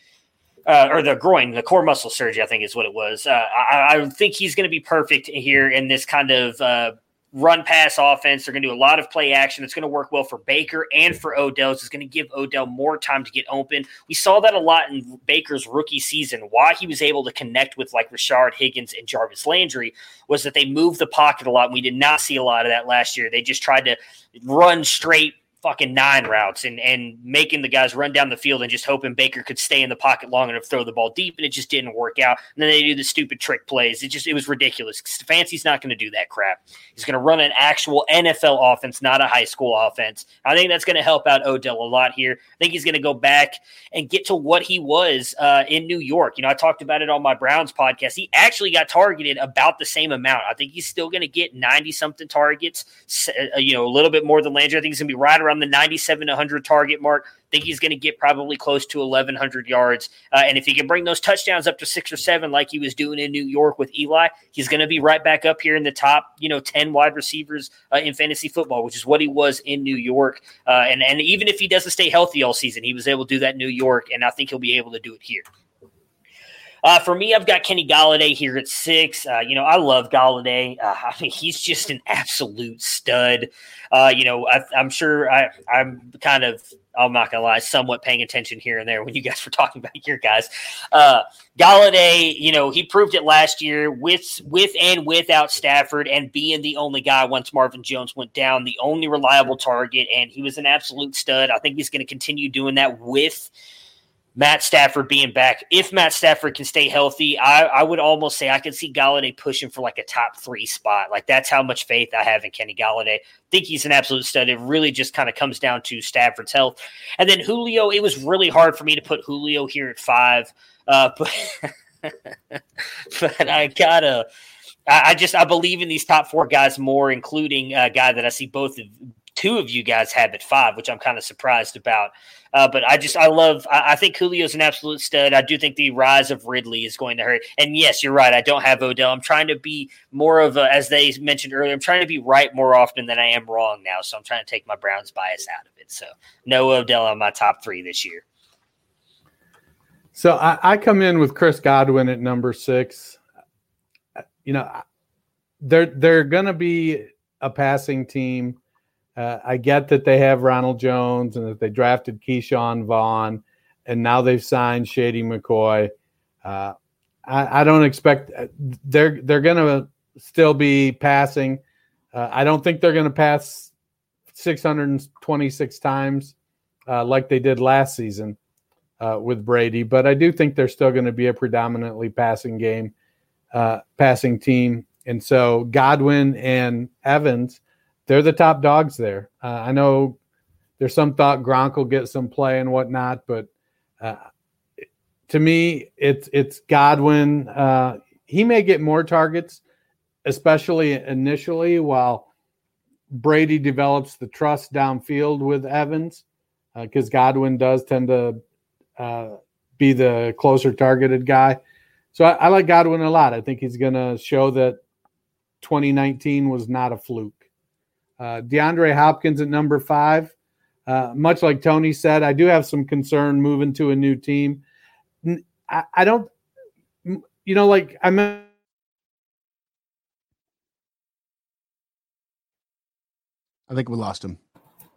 uh, or the groin, the core muscle surgery, I think is what it was. Uh, I, I, think he's going to be perfect here in this kind of uh, run pass offense. They're going to do a lot of play action. It's going to work well for Baker and for Odell. It's going to give Odell more time to get open. We saw that a lot in Baker's rookie season. Why he was able to connect with like Rashard Higgins and Jarvis Landry was that they moved the pocket a lot. And We did not see a lot of that last year. They just tried to run straight fucking nine routes and and making the guys run down the field and just hoping Baker could stay in the pocket long enough to throw the ball deep, and it just didn't work out. And then they do the stupid trick plays. It just it was ridiculous. Stefanski's not going to do that crap. He's going to run an actual NFL offense, not a high school offense. I think that's going to help out Odell a lot here. I think he's going to go back and get to what he was uh, in New York. You know, I talked about it on my Browns podcast. He actually got targeted about the same amount. I think he's still going to get ninety something targets. Uh, you know, a little bit more than Landry. I think he's going to be right around the 97 100 target mark. I think he's going to get probably close to 1,100 yards. Uh, and if he can bring those touchdowns up to six or seven, like he was doing in New York with Eli, he's going to be right back up here in the top, you know, 10 wide receivers uh, in fantasy football, which is what he was in New York. Uh, and, and even if he doesn't stay healthy all season, he was able to do that in New York. And I think he'll be able to do it here. Uh, for me, I've got Kenny Golladay here at six. Uh, you know, I love Golladay. Uh, I mean, he's just an absolute stud. Uh, you know, I, am sure I, I'm kind of, I'm not gonna lie, somewhat paying attention here and there when you guys were talking about your guys. Uh, Golladay, you know, he proved it last year with with and without Stafford, and being the only guy once Marvin Jones went down, the only reliable target, and he was an absolute stud. I think he's going to continue doing that with Matt Stafford being back. If Matt Stafford can stay healthy, I, I, would almost say I could see Golladay pushing for like a top three spot. Like that's how much faith I have in Kenny Golladay. I think he's an absolute stud. It really just kind of comes down to Stafford's health. And then Julio, it was really hard for me to put Julio here at five. Uh, but, but I gotta I just I believe in these top four guys more, including a guy that I see both of two of you guys have at five, which I'm kind of surprised about. Uh, but I just I love I, I, think Julio's an absolute stud. I do think the rise of Ridley is going to hurt. And yes, you're right. I don't have Odell. I'm trying to be more of a as they mentioned earlier. I'm trying to be right more often than I am wrong now. So I'm trying to take my Browns bias out of it. So no Odell on my top three this year. So I, I come in with Chris Godwin at number six. You know, they're they're going to be a passing team uh, I get that they have Ronald Jones and that they drafted Ke'Shawn Vaughn, and now they've signed Shady McCoy. Uh, I, I, don't expect uh, they're they're going to still be passing. Uh, I don't think they're going to pass 626 times uh, like they did last season uh, with Brady, but I do think they're still going to be a predominantly passing game, passing team. And so Godwin and Evans they're the top dogs there. Uh, I know there's some thought Gronk will get some play and whatnot, but uh, to me, it's it's Godwin. Uh, he may get more targets, especially initially, while Brady develops the trust downfield with Evans, because uh, Godwin does tend to uh, be the closer targeted guy. So I, I like Godwin a lot. I think he's going to show that 2019 was not a fluke. Uh, DeAndre Hopkins at number five. Uh, much like Tony said, I do have some concern moving to a new team. I, I don't, you know, like I meant. I think we lost him.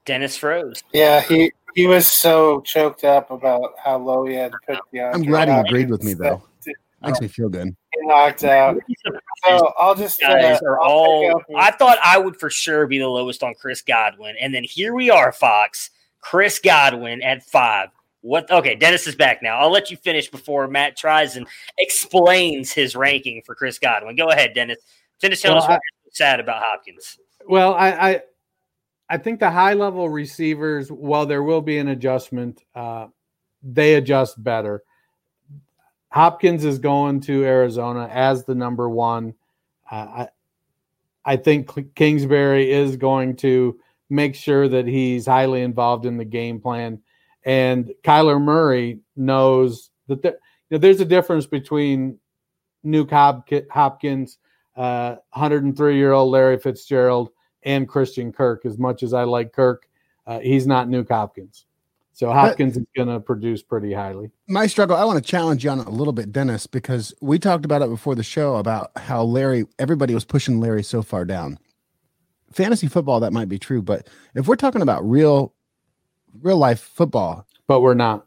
Dennis froze. Yeah, he he was so choked up about how low he had to put the. I'm glad he agreed with me though. Makes me feel good. Get knocked out. So I'll just uh, guys are I'll all. pick up with- I thought I would for sure be the lowest on Chris Godwin, and then here we are, Fox. Chris Godwin at five. What? Okay, Dennis is back now. I'll let you finish before Matt tries and explains his ranking for Chris Godwin. Go ahead, Dennis. Finish telling Well, us what you're sad about Hopkins. Well, I, I I think the high level receivers, while there will be an adjustment, uh, they adjust better. Hopkins is going to Arizona as the number one. Uh, I I think Kingsbury is going to make sure that he's highly involved in the game plan, and Kyler Murray knows that there, you know, there's a difference between Nuke Hopk- Hopkins, uh, 103 year old Larry Fitzgerald, and Christian Kirk. As much as I like Kirk, uh, he's not Nuke Hopkins. So Hopkins is going to produce pretty highly. My struggle, I want to challenge you on it a little bit, Dennis, because we talked about it before the show about how Larry, everybody was pushing Larry so far down. Fantasy football, that might be true, but if we're talking about real, real life football, But we're not.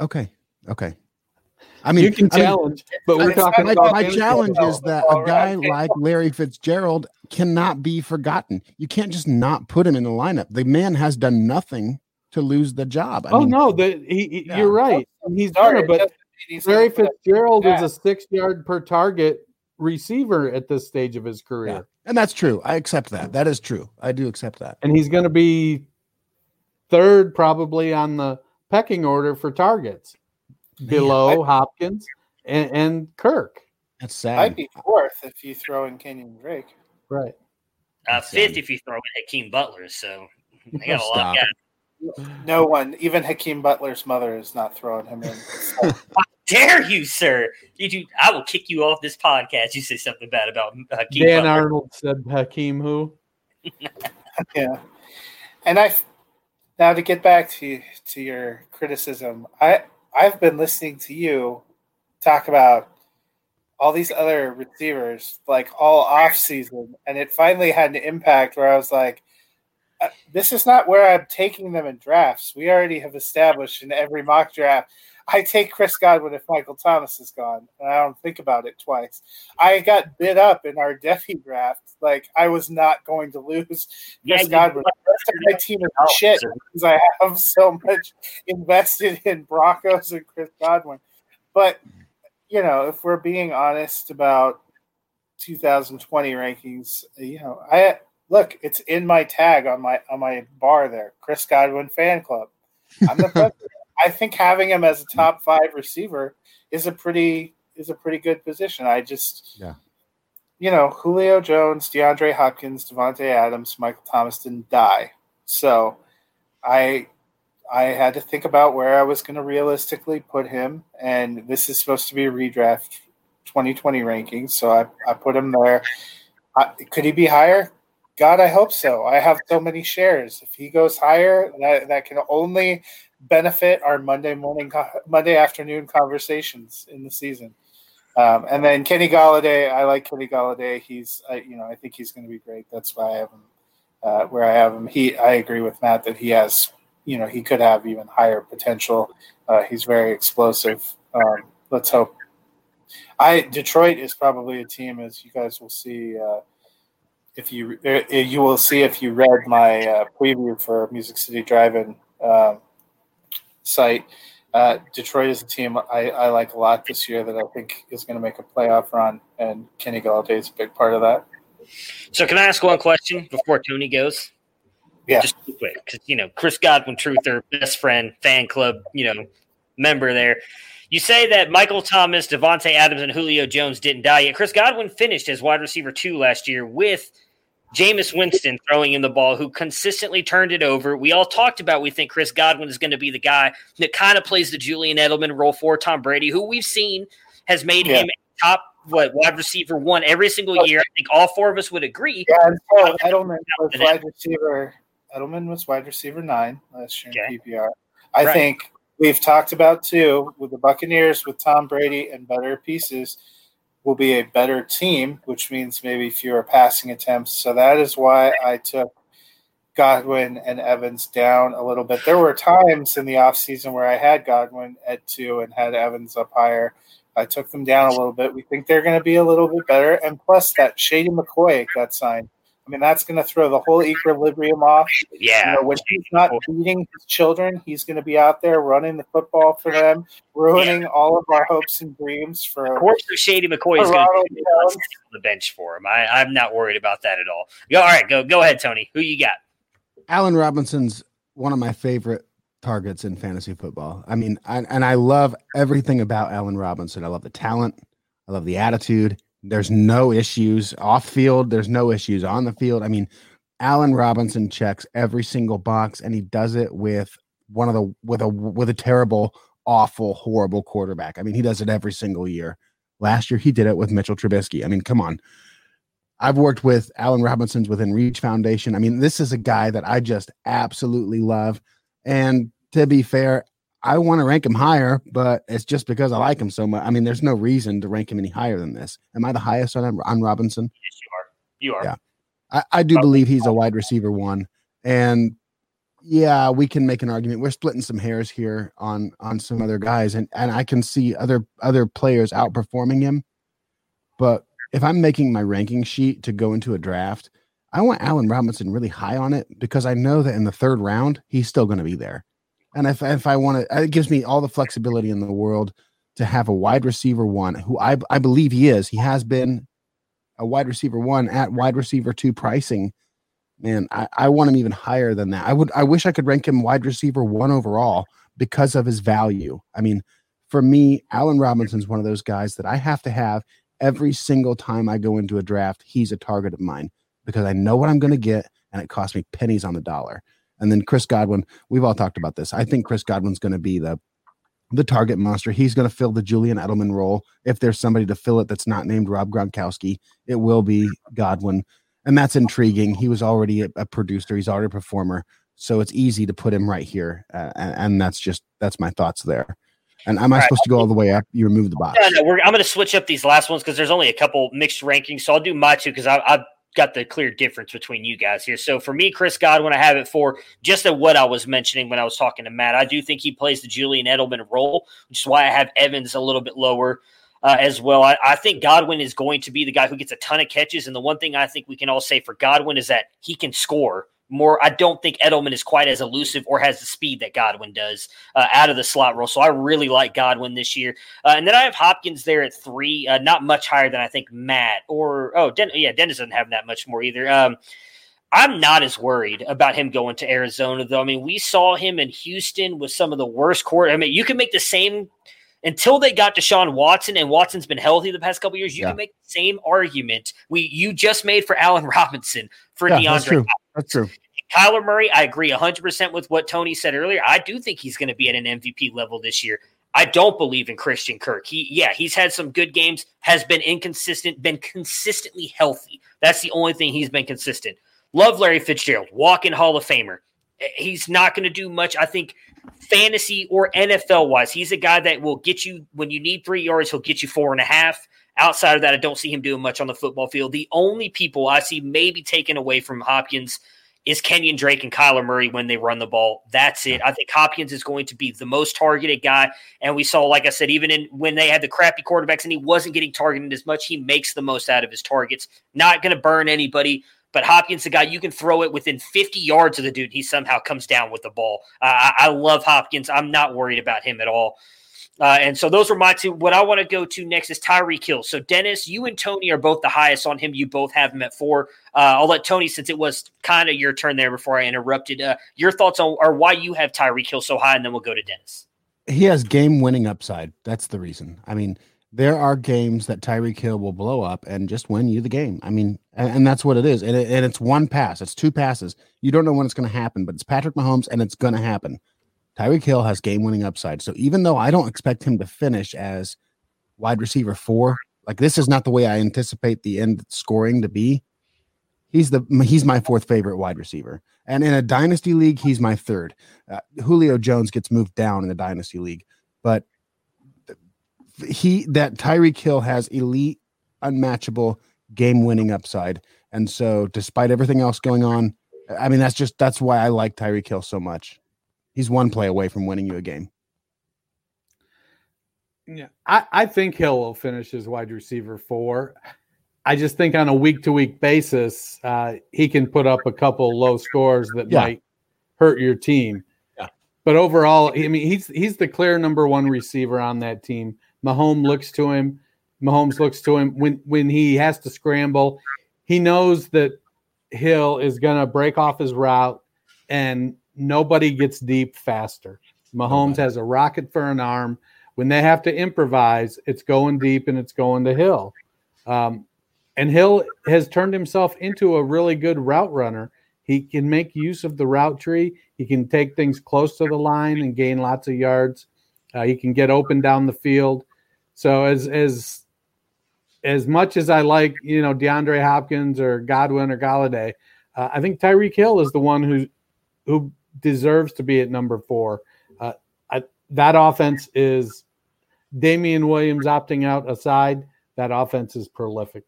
okay, okay. I mean, you can I mean, challenge, but we're talking my, about my challenge football. is that All a guy right. like Larry Fitzgerald cannot be forgotten. You can't just not put him in the lineup. The man has done nothing to lose the job. I oh mean, no, the, he, he- Yeah. you're right. He's Sorry, gonna, but doesn't mean he's gonna Larry Fitzgerald is a six yard per target receiver at this stage of his career, yeah. and that's true. I accept that. That is true. I do accept that. and he's going to be third probably on the pecking order for targets, below Hopkins and, and Kirk. That's sad. I'd be fourth if you throw in Kenyon Drake. Right. Uh, fifth if you throw in Hakeem Butler. So they got a lot. Stop. Of No one, even Hakeem Butler's mother, is not throwing him in. So, Dare you, sir? Did you? I will kick you off this podcast. You say something bad about uh, Hakeem Dan Butler. Arnold said Hakeem who? yeah, and I now to get back to to your criticism, I I've been listening to you talk about all these other receivers like all off season, and it finally had an impact where I was like. Uh, This is not where I'm taking them in drafts. We already have established in every mock draft I take Chris Godwin if Michael Thomas is gone, and I don't think about it twice. I got bid up in our Defi draft. Like I was not going to lose Chris you- Godwin. My team is shit because I have so much invested in Broncos and Chris Godwin. But you know, if we're being honest about 2020 rankings, you know, I look, it's in my tag on my on my bar there, Chris Godwin fan club. I'm the president. I think having him as a top five receiver is a pretty is a pretty good position. I just Yeah. You know, Julio Jones, DeAndre Hopkins, Davante Adams, Michael Thomas didn't die. So I I had to think about where I was going to realistically put him, and this is supposed to be a redraft 2020 rankings, so I, I put him there. I, could he be higher? God, I hope so. I have so many shares. If he goes higher, that, that can only benefit our Monday morning, Monday afternoon conversations in the season. Um, and then Kenny Golladay, I like Kenny Golladay. He's, I, you know, I think he's going to be great. That's why I have him uh, where I have him. He, I agree with Matt that he has, you know, he could have even higher potential. Uh, he's very explosive. Um, let's hope. I Detroit is probably a team, as you guys will see. Uh, if you uh, you will see if you read my uh, preview for Music City Drive-In um, site. Uh, Detroit is a team I, I like a lot this year that I think is going to make a playoff run, and Kenny Golladay is a big part of that. So can I ask one question before Tony goes? Yeah. Just quick, because you know Chris Godwin, truther, best friend, fan club, you know, member there. You say that Michael Thomas, Davante Adams, and Julio Jones didn't die yet. Chris Godwin finished as wide receiver two last year with Jameis Winston throwing in the ball, who consistently turned it over. We all talked about we think Chris Godwin is going to be the guy that kind of plays the Julian Edelman role for Tom Brady, who we've seen has made Yeah. him top what wide receiver one every single oh, year. I think all four of us would agree. Yeah, so Edelman was wide receiver. Edelman was wide receiver nine last year in PPR. I Right. think we've talked about too with the Buccaneers with Tom Brady and better pieces will be a better team, which means maybe fewer passing attempts. So that is why I took Godwin and Evans down a little bit. There were times in the offseason where I had Godwin at two and had Evans up higher. I took them down a little bit. We think they're going to be a little bit better, and plus that Shady McCoy got signed. I mean, that's going to throw the whole equilibrium off. Yeah. You know, when he's not beating his children, he's going to be out there running the football for them, ruining yeah. all of our hopes and dreams for. Of course, Shady McCoy is going to be on the bench for him. I, I'm not worried about that at all. All right, go go ahead, Tony. Who you got? Allen Robinson's one of my favorite targets in fantasy football. I mean, I, and I love everything about Allen Robinson. I love the talent. I love the attitude. There's no issues off field. There's no issues on the field. I mean, Allen Robinson checks every single box, and he does it with one of the with a with a terrible, awful, horrible quarterback. I mean, he does it every single year. Last year, he did it with Mitchell Trubisky. I mean, come on. I've worked with Allen Robinson's within Reach Foundation. I mean, this is a guy that I just absolutely love. And to be fair, I want to rank him higher, but it's just because I like him so much. I mean, there's no reason to rank him any higher than this. Am I the highest on on Robinson? Yes, you are. You are. Yeah, I, I do believe he's a wide receiver one, and yeah, we can make an argument. We're splitting some hairs here on on some other guys, and and I can see other other players outperforming him. But if I'm making my ranking sheet to go into a draft, I want Allen Robinson really high on it because I know that in the third round he's still going to be there. And if if I want to, uh, it gives me all the flexibility in the world to have a wide receiver one who I I believe he is. He has been a wide receiver one at wide receiver two pricing. Man, I, I want him even higher than that. I would I wish I could rank him wide receiver one overall because of his value. I mean, for me, Allen Robinson's one of those guys that I have to have every single time I go into a draft. He's a target of mine because I know what I'm going to get and it costs me pennies on the dollar. And then Chris Godwin, we've all talked about this. I think Chris Godwin's going to be the the target monster. He's going to fill the Julian Edelman role. If there's somebody to fill it that's not named Rob Gronkowski, it will be Godwin. And that's intriguing. He was already a, a producer, he's already a performer. So it's easy to put him right here. Uh, and, and, that's just, that's my thoughts there. And am I supposed to go all the way up? You remove the box. No, no, I'm going to switch up these last ones because there's only a couple mixed rankings. So I'll do my two because I, I got the clear difference between you guys here. So for me, Chris Godwin, I have it for just at what I was mentioning when I was talking to Matt. I do think he plays the Julian Edelman role, which is why I have Evans a little bit lower. Uh, as well. I, I, think Godwin is going to be the guy who gets a ton of catches. And the one thing I think we can all say for Godwin is that he can score more. I don't think Edelman is quite as elusive or has the speed that Godwin does uh, out of the slot role. So I really like Godwin this year. Uh, and then I have Hopkins there at three, uh, not much higher than I think Matt or oh, Den- yeah, Dennis doesn't have that much more either. Um, I'm not as worried about him going to Arizona though. I mean, we saw him in Houston with some of the worst court. I mean, you can make the same until they got Deshaun Watson, and Watson's been healthy the past couple years. You yeah. can make the same argument we you just made for Allen Robinson for yeah, DeAndre. That's true. That's true. Kyler Murray, I agree 100% with what Tony said earlier. I do think he's going to be at an MVP level this year. I don't believe in Christian Kirk. He, yeah, he's had some good games, has been inconsistent, been consistently healthy. That's the only thing he's been consistent. Love Larry Fitzgerald, walk-in Hall of Famer. He's not going to do much. I think fantasy or NFL wise, he's a guy that will get you when you need three yards. He'll get you four and a half. Outside of that, I don't see him doing much on the football field. The only people I see maybe taken away from Hopkins is Kenyon Drake and Kyler Murray when they run the ball. That's it. I think Hopkins is going to be the most targeted guy. And we saw, like I said, even in when they had the crappy quarterbacks and he wasn't getting targeted as much, he makes the most out of his targets. Not going to burn anybody. But Hopkins, the guy you can throw it within 50 yards of the dude, he somehow comes down with the ball. Uh, I, I love Hopkins. I'm not worried about him at all. Uh, and so those were my two. What I want to go to next is Tyreek Hill. So Dennis, you and Tony are both the highest on him. You both have him at four. Uh, I'll let Tony, since it was kind of your turn there before I interrupted. Uh, your thoughts on or why you have Tyreek Hill so high, and then we'll go to Dennis. He has game winning upside. That's the reason. I mean, there are games that Tyreek Hill will blow up and just win you the game. I mean, and, and that's what it is. And, it, and it's one pass. It's two passes. You don't know when it's going to happen, but it's Patrick Mahomes, and it's going to happen. Tyreek Hill has game winning upside. So even though I don't expect him to finish as wide receiver four, like this is not the way I anticipate the end scoring to be. He's the he's my fourth favorite wide receiver, and in a dynasty league, he's my third. Uh, Julio Jones gets moved down in the dynasty league, but he that Tyreek Hill has elite, unmatchable game winning upside, and so despite everything else going on, I mean that's just that's why I like Tyreek Hill so much. He's one play away from winning you a game. Yeah, I, I think Hill will finish as wide receiver four. I just think on a week to week basis, uh, he can put up a couple low scores that Yeah. might hurt your team. Yeah. But overall, I mean, he's he's the clear number one receiver on that team. Mahomes looks to him. Mahomes looks to him when when he has to scramble. He knows that Hill is going to break off his route, and nobody gets deep faster. Mahomes has a rocket for an arm. When they have to improvise, it's going deep and it's going to Hill. Um, and Hill has turned himself into a really good route runner. He can make use of the route tree. He can take things close to the line and gain lots of yards. Uh, he can get open down the field. So as as as much as I like, you know, DeAndre Hopkins or Godwin or Golladay, uh, I think Tyreek Hill is the one who who deserves to be at number four. Uh, I, that offense is Damien Williams opting out aside. That offense is prolific.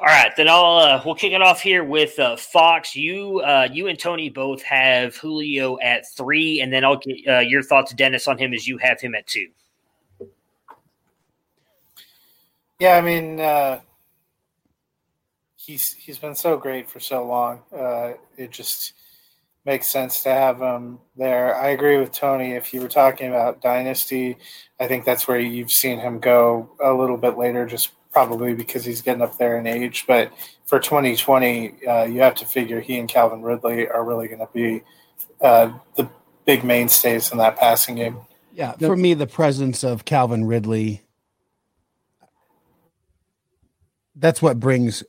All right, then I'll uh, we'll kick it off here with uh, Fox. You uh, you and Tony both have Julio at three, and then I'll get uh, your thoughts, Dennis, on him as you have him at two. Yeah, I mean, uh, he's he's been so great for so long. Uh, it just makes sense to have him there. I agree with Tony. If you were talking about dynasty, I think that's where you've seen him go a little bit later, just probably because he's getting up there in age. But for 2020, uh, you have to figure he and Calvin Ridley are really going to be uh, the big mainstays in that passing game. Yeah, for me, the presence of Calvin Ridley, that's what brings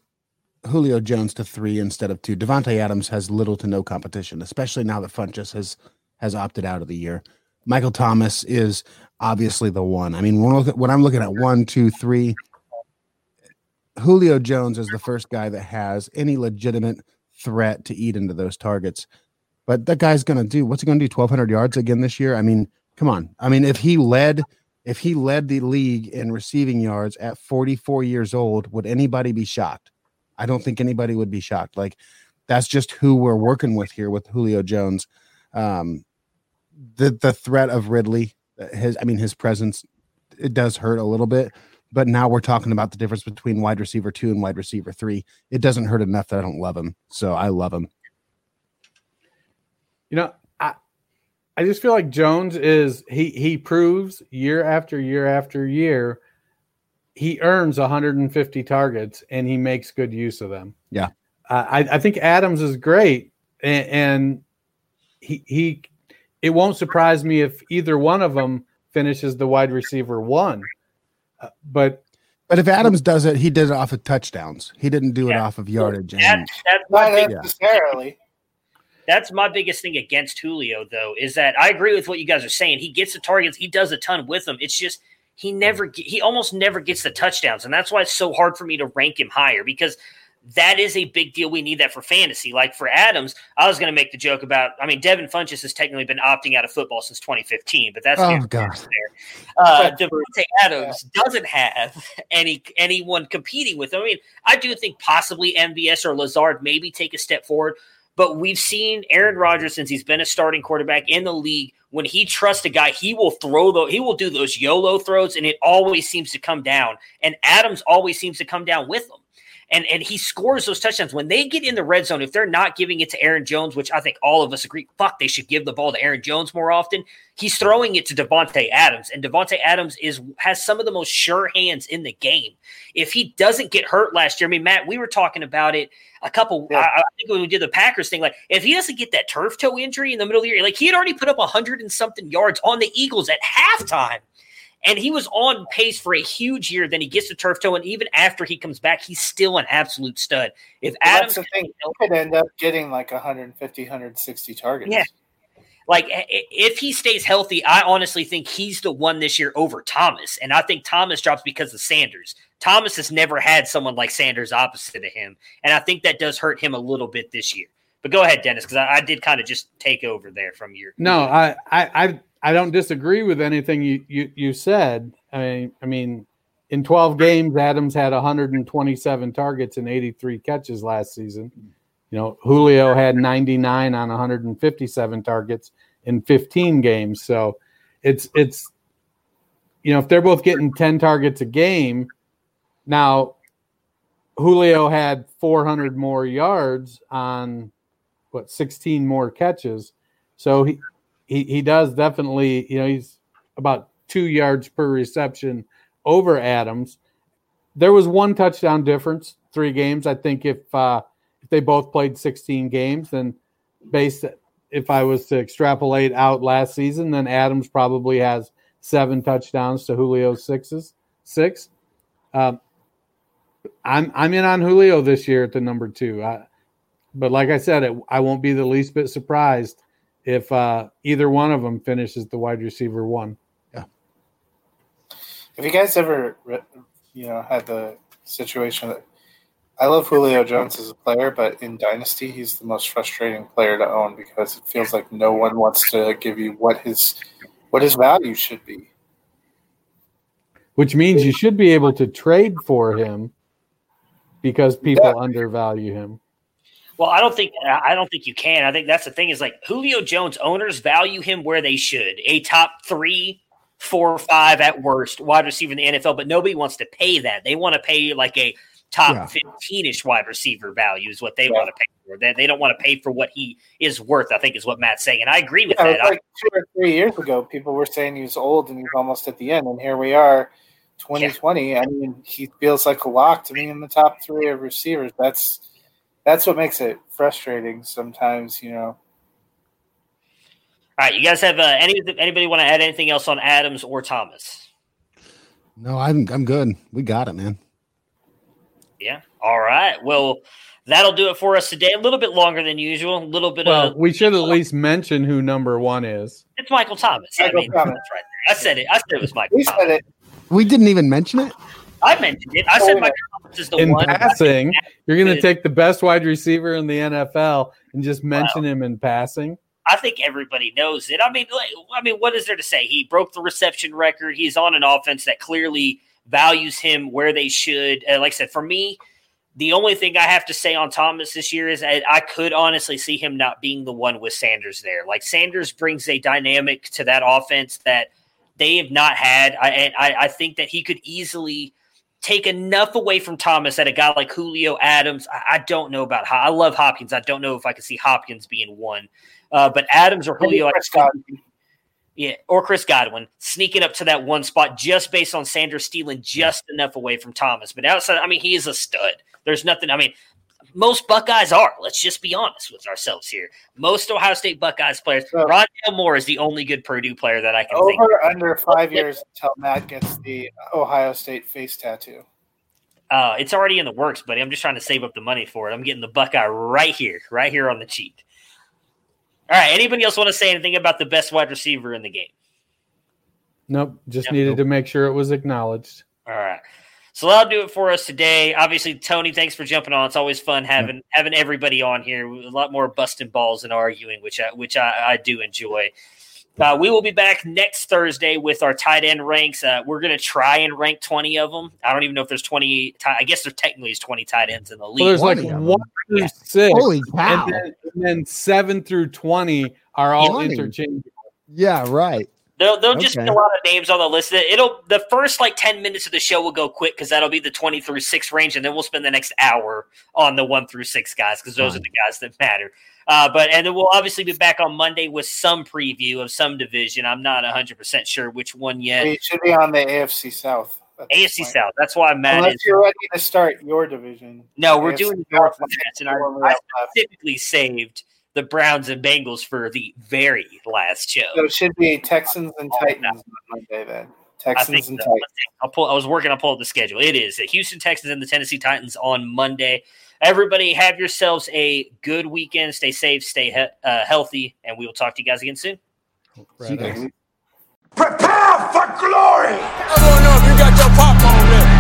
Julio Jones to three instead of two. Davante Adams has little to no competition, especially now that Funchess has has opted out of the year. Michael Thomas is obviously the one. I mean, when, when I'm looking at one, two, three, Julio Jones is the first guy that has any legitimate threat to eat into those targets. But that guy's going to do what's he going to do? 1,200 yards again this year? I mean, come on. I mean, if he led, if he led the league in receiving yards at 44 years old, would anybody be shocked? I don't think anybody would be shocked. Like that's just who we're working with here with Julio Jones. Um, the the threat of Ridley, his I mean his presence, it does hurt a little bit. But now we're talking about the difference between wide receiver two and wide receiver three. It doesn't hurt enough that I don't love him. So I love him. You know, I I just feel like Jones is he he proves year after year after year he earns 150 targets and he makes good use of them. Yeah. Uh, I I think Adams is great and, and he he it won't surprise me if either one of them finishes the wide receiver one. Uh, but But if Adams does it, he did it off of touchdowns. He didn't do it off of yardage. That, that's my Not big, necessarily. That's my biggest thing against Julio, though, is that I agree with what you guys are saying. He gets the targets, he does a ton with them. It's just he never, he almost never gets the touchdowns, and that's why it's so hard for me to rank him higher because that is a big deal. We need that for fantasy. Like for Adams, I was going to make the joke about. I mean, Devin Funchess has technically been opting out of football since 2015, but that's Oh, neither God. here nor there. Uh, Davante Adams doesn't have any anyone competing with him. I mean, I do think possibly MVS or Lazard maybe take a step forward, but we've seen Aaron Rodgers since he's been a starting quarterback in the league. When he trusts a guy, he will throw the he will do those YOLO throws, and it always seems to come down. And Adams always seems to come down with them. And and he scores those touchdowns when they get in the red zone. If they're not giving it to Aaron Jones, which I think all of us agree, fuck, they should give the ball to Aaron Jones more often. He's throwing it to Davante Adams, and Davante Adams is has some of the most sure hands in the game. If he doesn't get hurt last year, I mean, Matt, we were talking about it a couple. Yeah. I, I think when we did the Packers thing, like if he doesn't get that turf toe injury in the middle of the year, like he had already put up a hundred and something yards on the Eagles at halftime. And he was on pace for a huge year. Then he gets the turf toe, and even after he comes back, he's still an absolute stud. If Well, Adams that's the thing. He could end up getting like 150, 160 targets. Yeah. like i- i- if he stays healthy, I honestly think he's the one this year over Thomas. And I think Thomas drops because of Sanders. Thomas has never had someone like Sanders opposite of him. And I think that does hurt him a little bit this year. But go ahead, Dennis, because I, I did kind of just take over there from your No, I, I, I, don't disagree with anything you, you, you said. I mean, I mean, in 12 games, Adams had 127 targets and 83 catches last season. You know, Julio had 99 on 157 targets in 15 games. So it's, it's, you know, if they're both getting 10 targets a game, now Julio had 400 more yards on what 16 more catches. So he, he, he does definitely, you know, he's about two yards per reception over Adams. There was one touchdown difference, three games. I think if uh, if they both played 16 games, then based if I was to extrapolate out last season, then Adams probably has seven touchdowns to Julio's sixes six. Um, I'm I'm in on Julio this year at the number two. I, but like I said, it, I won't be the least bit surprised if uh, either one of them finishes the wide receiver one. Yeah. Have you guys ever, you know, had the situation that I love Julio Jones as a player, but in Dynasty, he's the most frustrating player to own because it feels like no one wants to give you what his what his value should be. Which means you should be able to trade for him because people Yeah. undervalue him. Well, I don't think I don't think you can. I think that's the thing is like Julio Jones owners value him where they should. A top three, four, five at worst wide receiver in the NFL, but nobody wants to pay that. They want to pay like a top Yeah. 15 ish wide receiver value is what they want to pay for. They, they don't want to pay for what he is worth, I think is what Matt's saying. And I agree with Yeah, that. like two or three years ago, people were saying he was old and he's almost at the end, and here we are, 2020. I mean, he feels like a lock to me in the top three of receivers. That's that's what makes it frustrating sometimes. You know, All right, you guys have uh, any anybody want to add anything else on Adams or Thomas? No, I'm I'm good. We got it, man. Yeah. All right. Well, that'll do it for us today. A little bit longer than usual. A little bit Well, of we should at least mention who number one is. it's Michael Thomas. I Michael mean, Thomas. that's right there. I said it. I said it was Michael we Thomas. said it. We didn't even mention it. I mentioned it. I said Oh, Michael is the in one. passing, you're going to take the best wide receiver in the NFL and just mention him in passing. I think everybody knows it. I mean, like, I mean, what is there to say? He broke the reception record. He's on an offense that clearly values him where they should. Uh, like I said, for me, the only thing I have to say on Thomas this year is I, I could honestly see him not being the one with Sanders there. Like Sanders brings a dynamic to that offense that they have not had. I, and I, I think that he could easily take enough away from Thomas that a guy like Julio Adams. I, I don't know about. I love Hopkins. I don't know if I could see Hopkins being one. Uh, but Adams or Julio, I Chris Godwin. yeah, or Chris Godwin sneaking up to that one spot just based on Sanders stealing just enough away from Thomas. But outside, I mean, he is a stud. There's nothing. I mean, most Buckeyes are. Let's just be honest with ourselves here. Most Ohio State Buckeyes players. So- Rondale Moore is the only good Purdue player that I can think. Over under five years until Matt gets the Ohio State face tattoo. Uh, it's already in the works, buddy. I'm just trying to save up the money for it. I'm getting the Buckeye right here, right here on the cheek. All right. Anybody else want to say anything about the best wide receiver in the game? Nope, just Yep. needed to make sure it was acknowledged. All right. So that'll do it for us today. Obviously, Tony, thanks for jumping on. It's always fun having having everybody on here. A lot more busting balls and arguing, which I which I, I do enjoy. Uh, we will be back next Thursday with our tight end ranks. Uh, we're going to try and rank 20 of them. I don't even know if there's 20. Ti- I guess there technically is 20 tight ends in the league. Well, there's like 20 of them. one through Yeah. six, Holy cow! and then, and then seven through twenty are all 20. interchangeable. Yeah, right. There'll, there'll just be a lot of names on the list. It'll the first like ten minutes of the show will go quick because that'll be the twenty through six range, and then we'll spend the next hour on the one through six guys because those are the guys that matter. Uh, but and then we'll obviously be back on Monday with some preview of some division. I'm not hundred percent sure which one yet. It should be on the AFC South. AFC point. South. That's why Matt Unless is. you're ready to start your division. No, we're AFC doing the North North match, and I, Only I specifically saved the Browns and Bengals for the very last show. So it should be Texans and Titans on Monday then. I Texans think and so. Titans. I'll pull. I was working on pulling up the schedule. It is the Houston Texans and the Tennessee Titans on Monday. Everybody, have yourselves a good weekend. Stay safe, stay he- uh, healthy, and we will talk to you guys again soon. See you guys. Prepare for glory! I wanna know if you got your popcorn ready.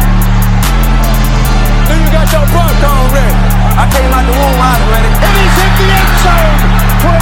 Do you got your popcorn ready? I came out the womb, I was ready.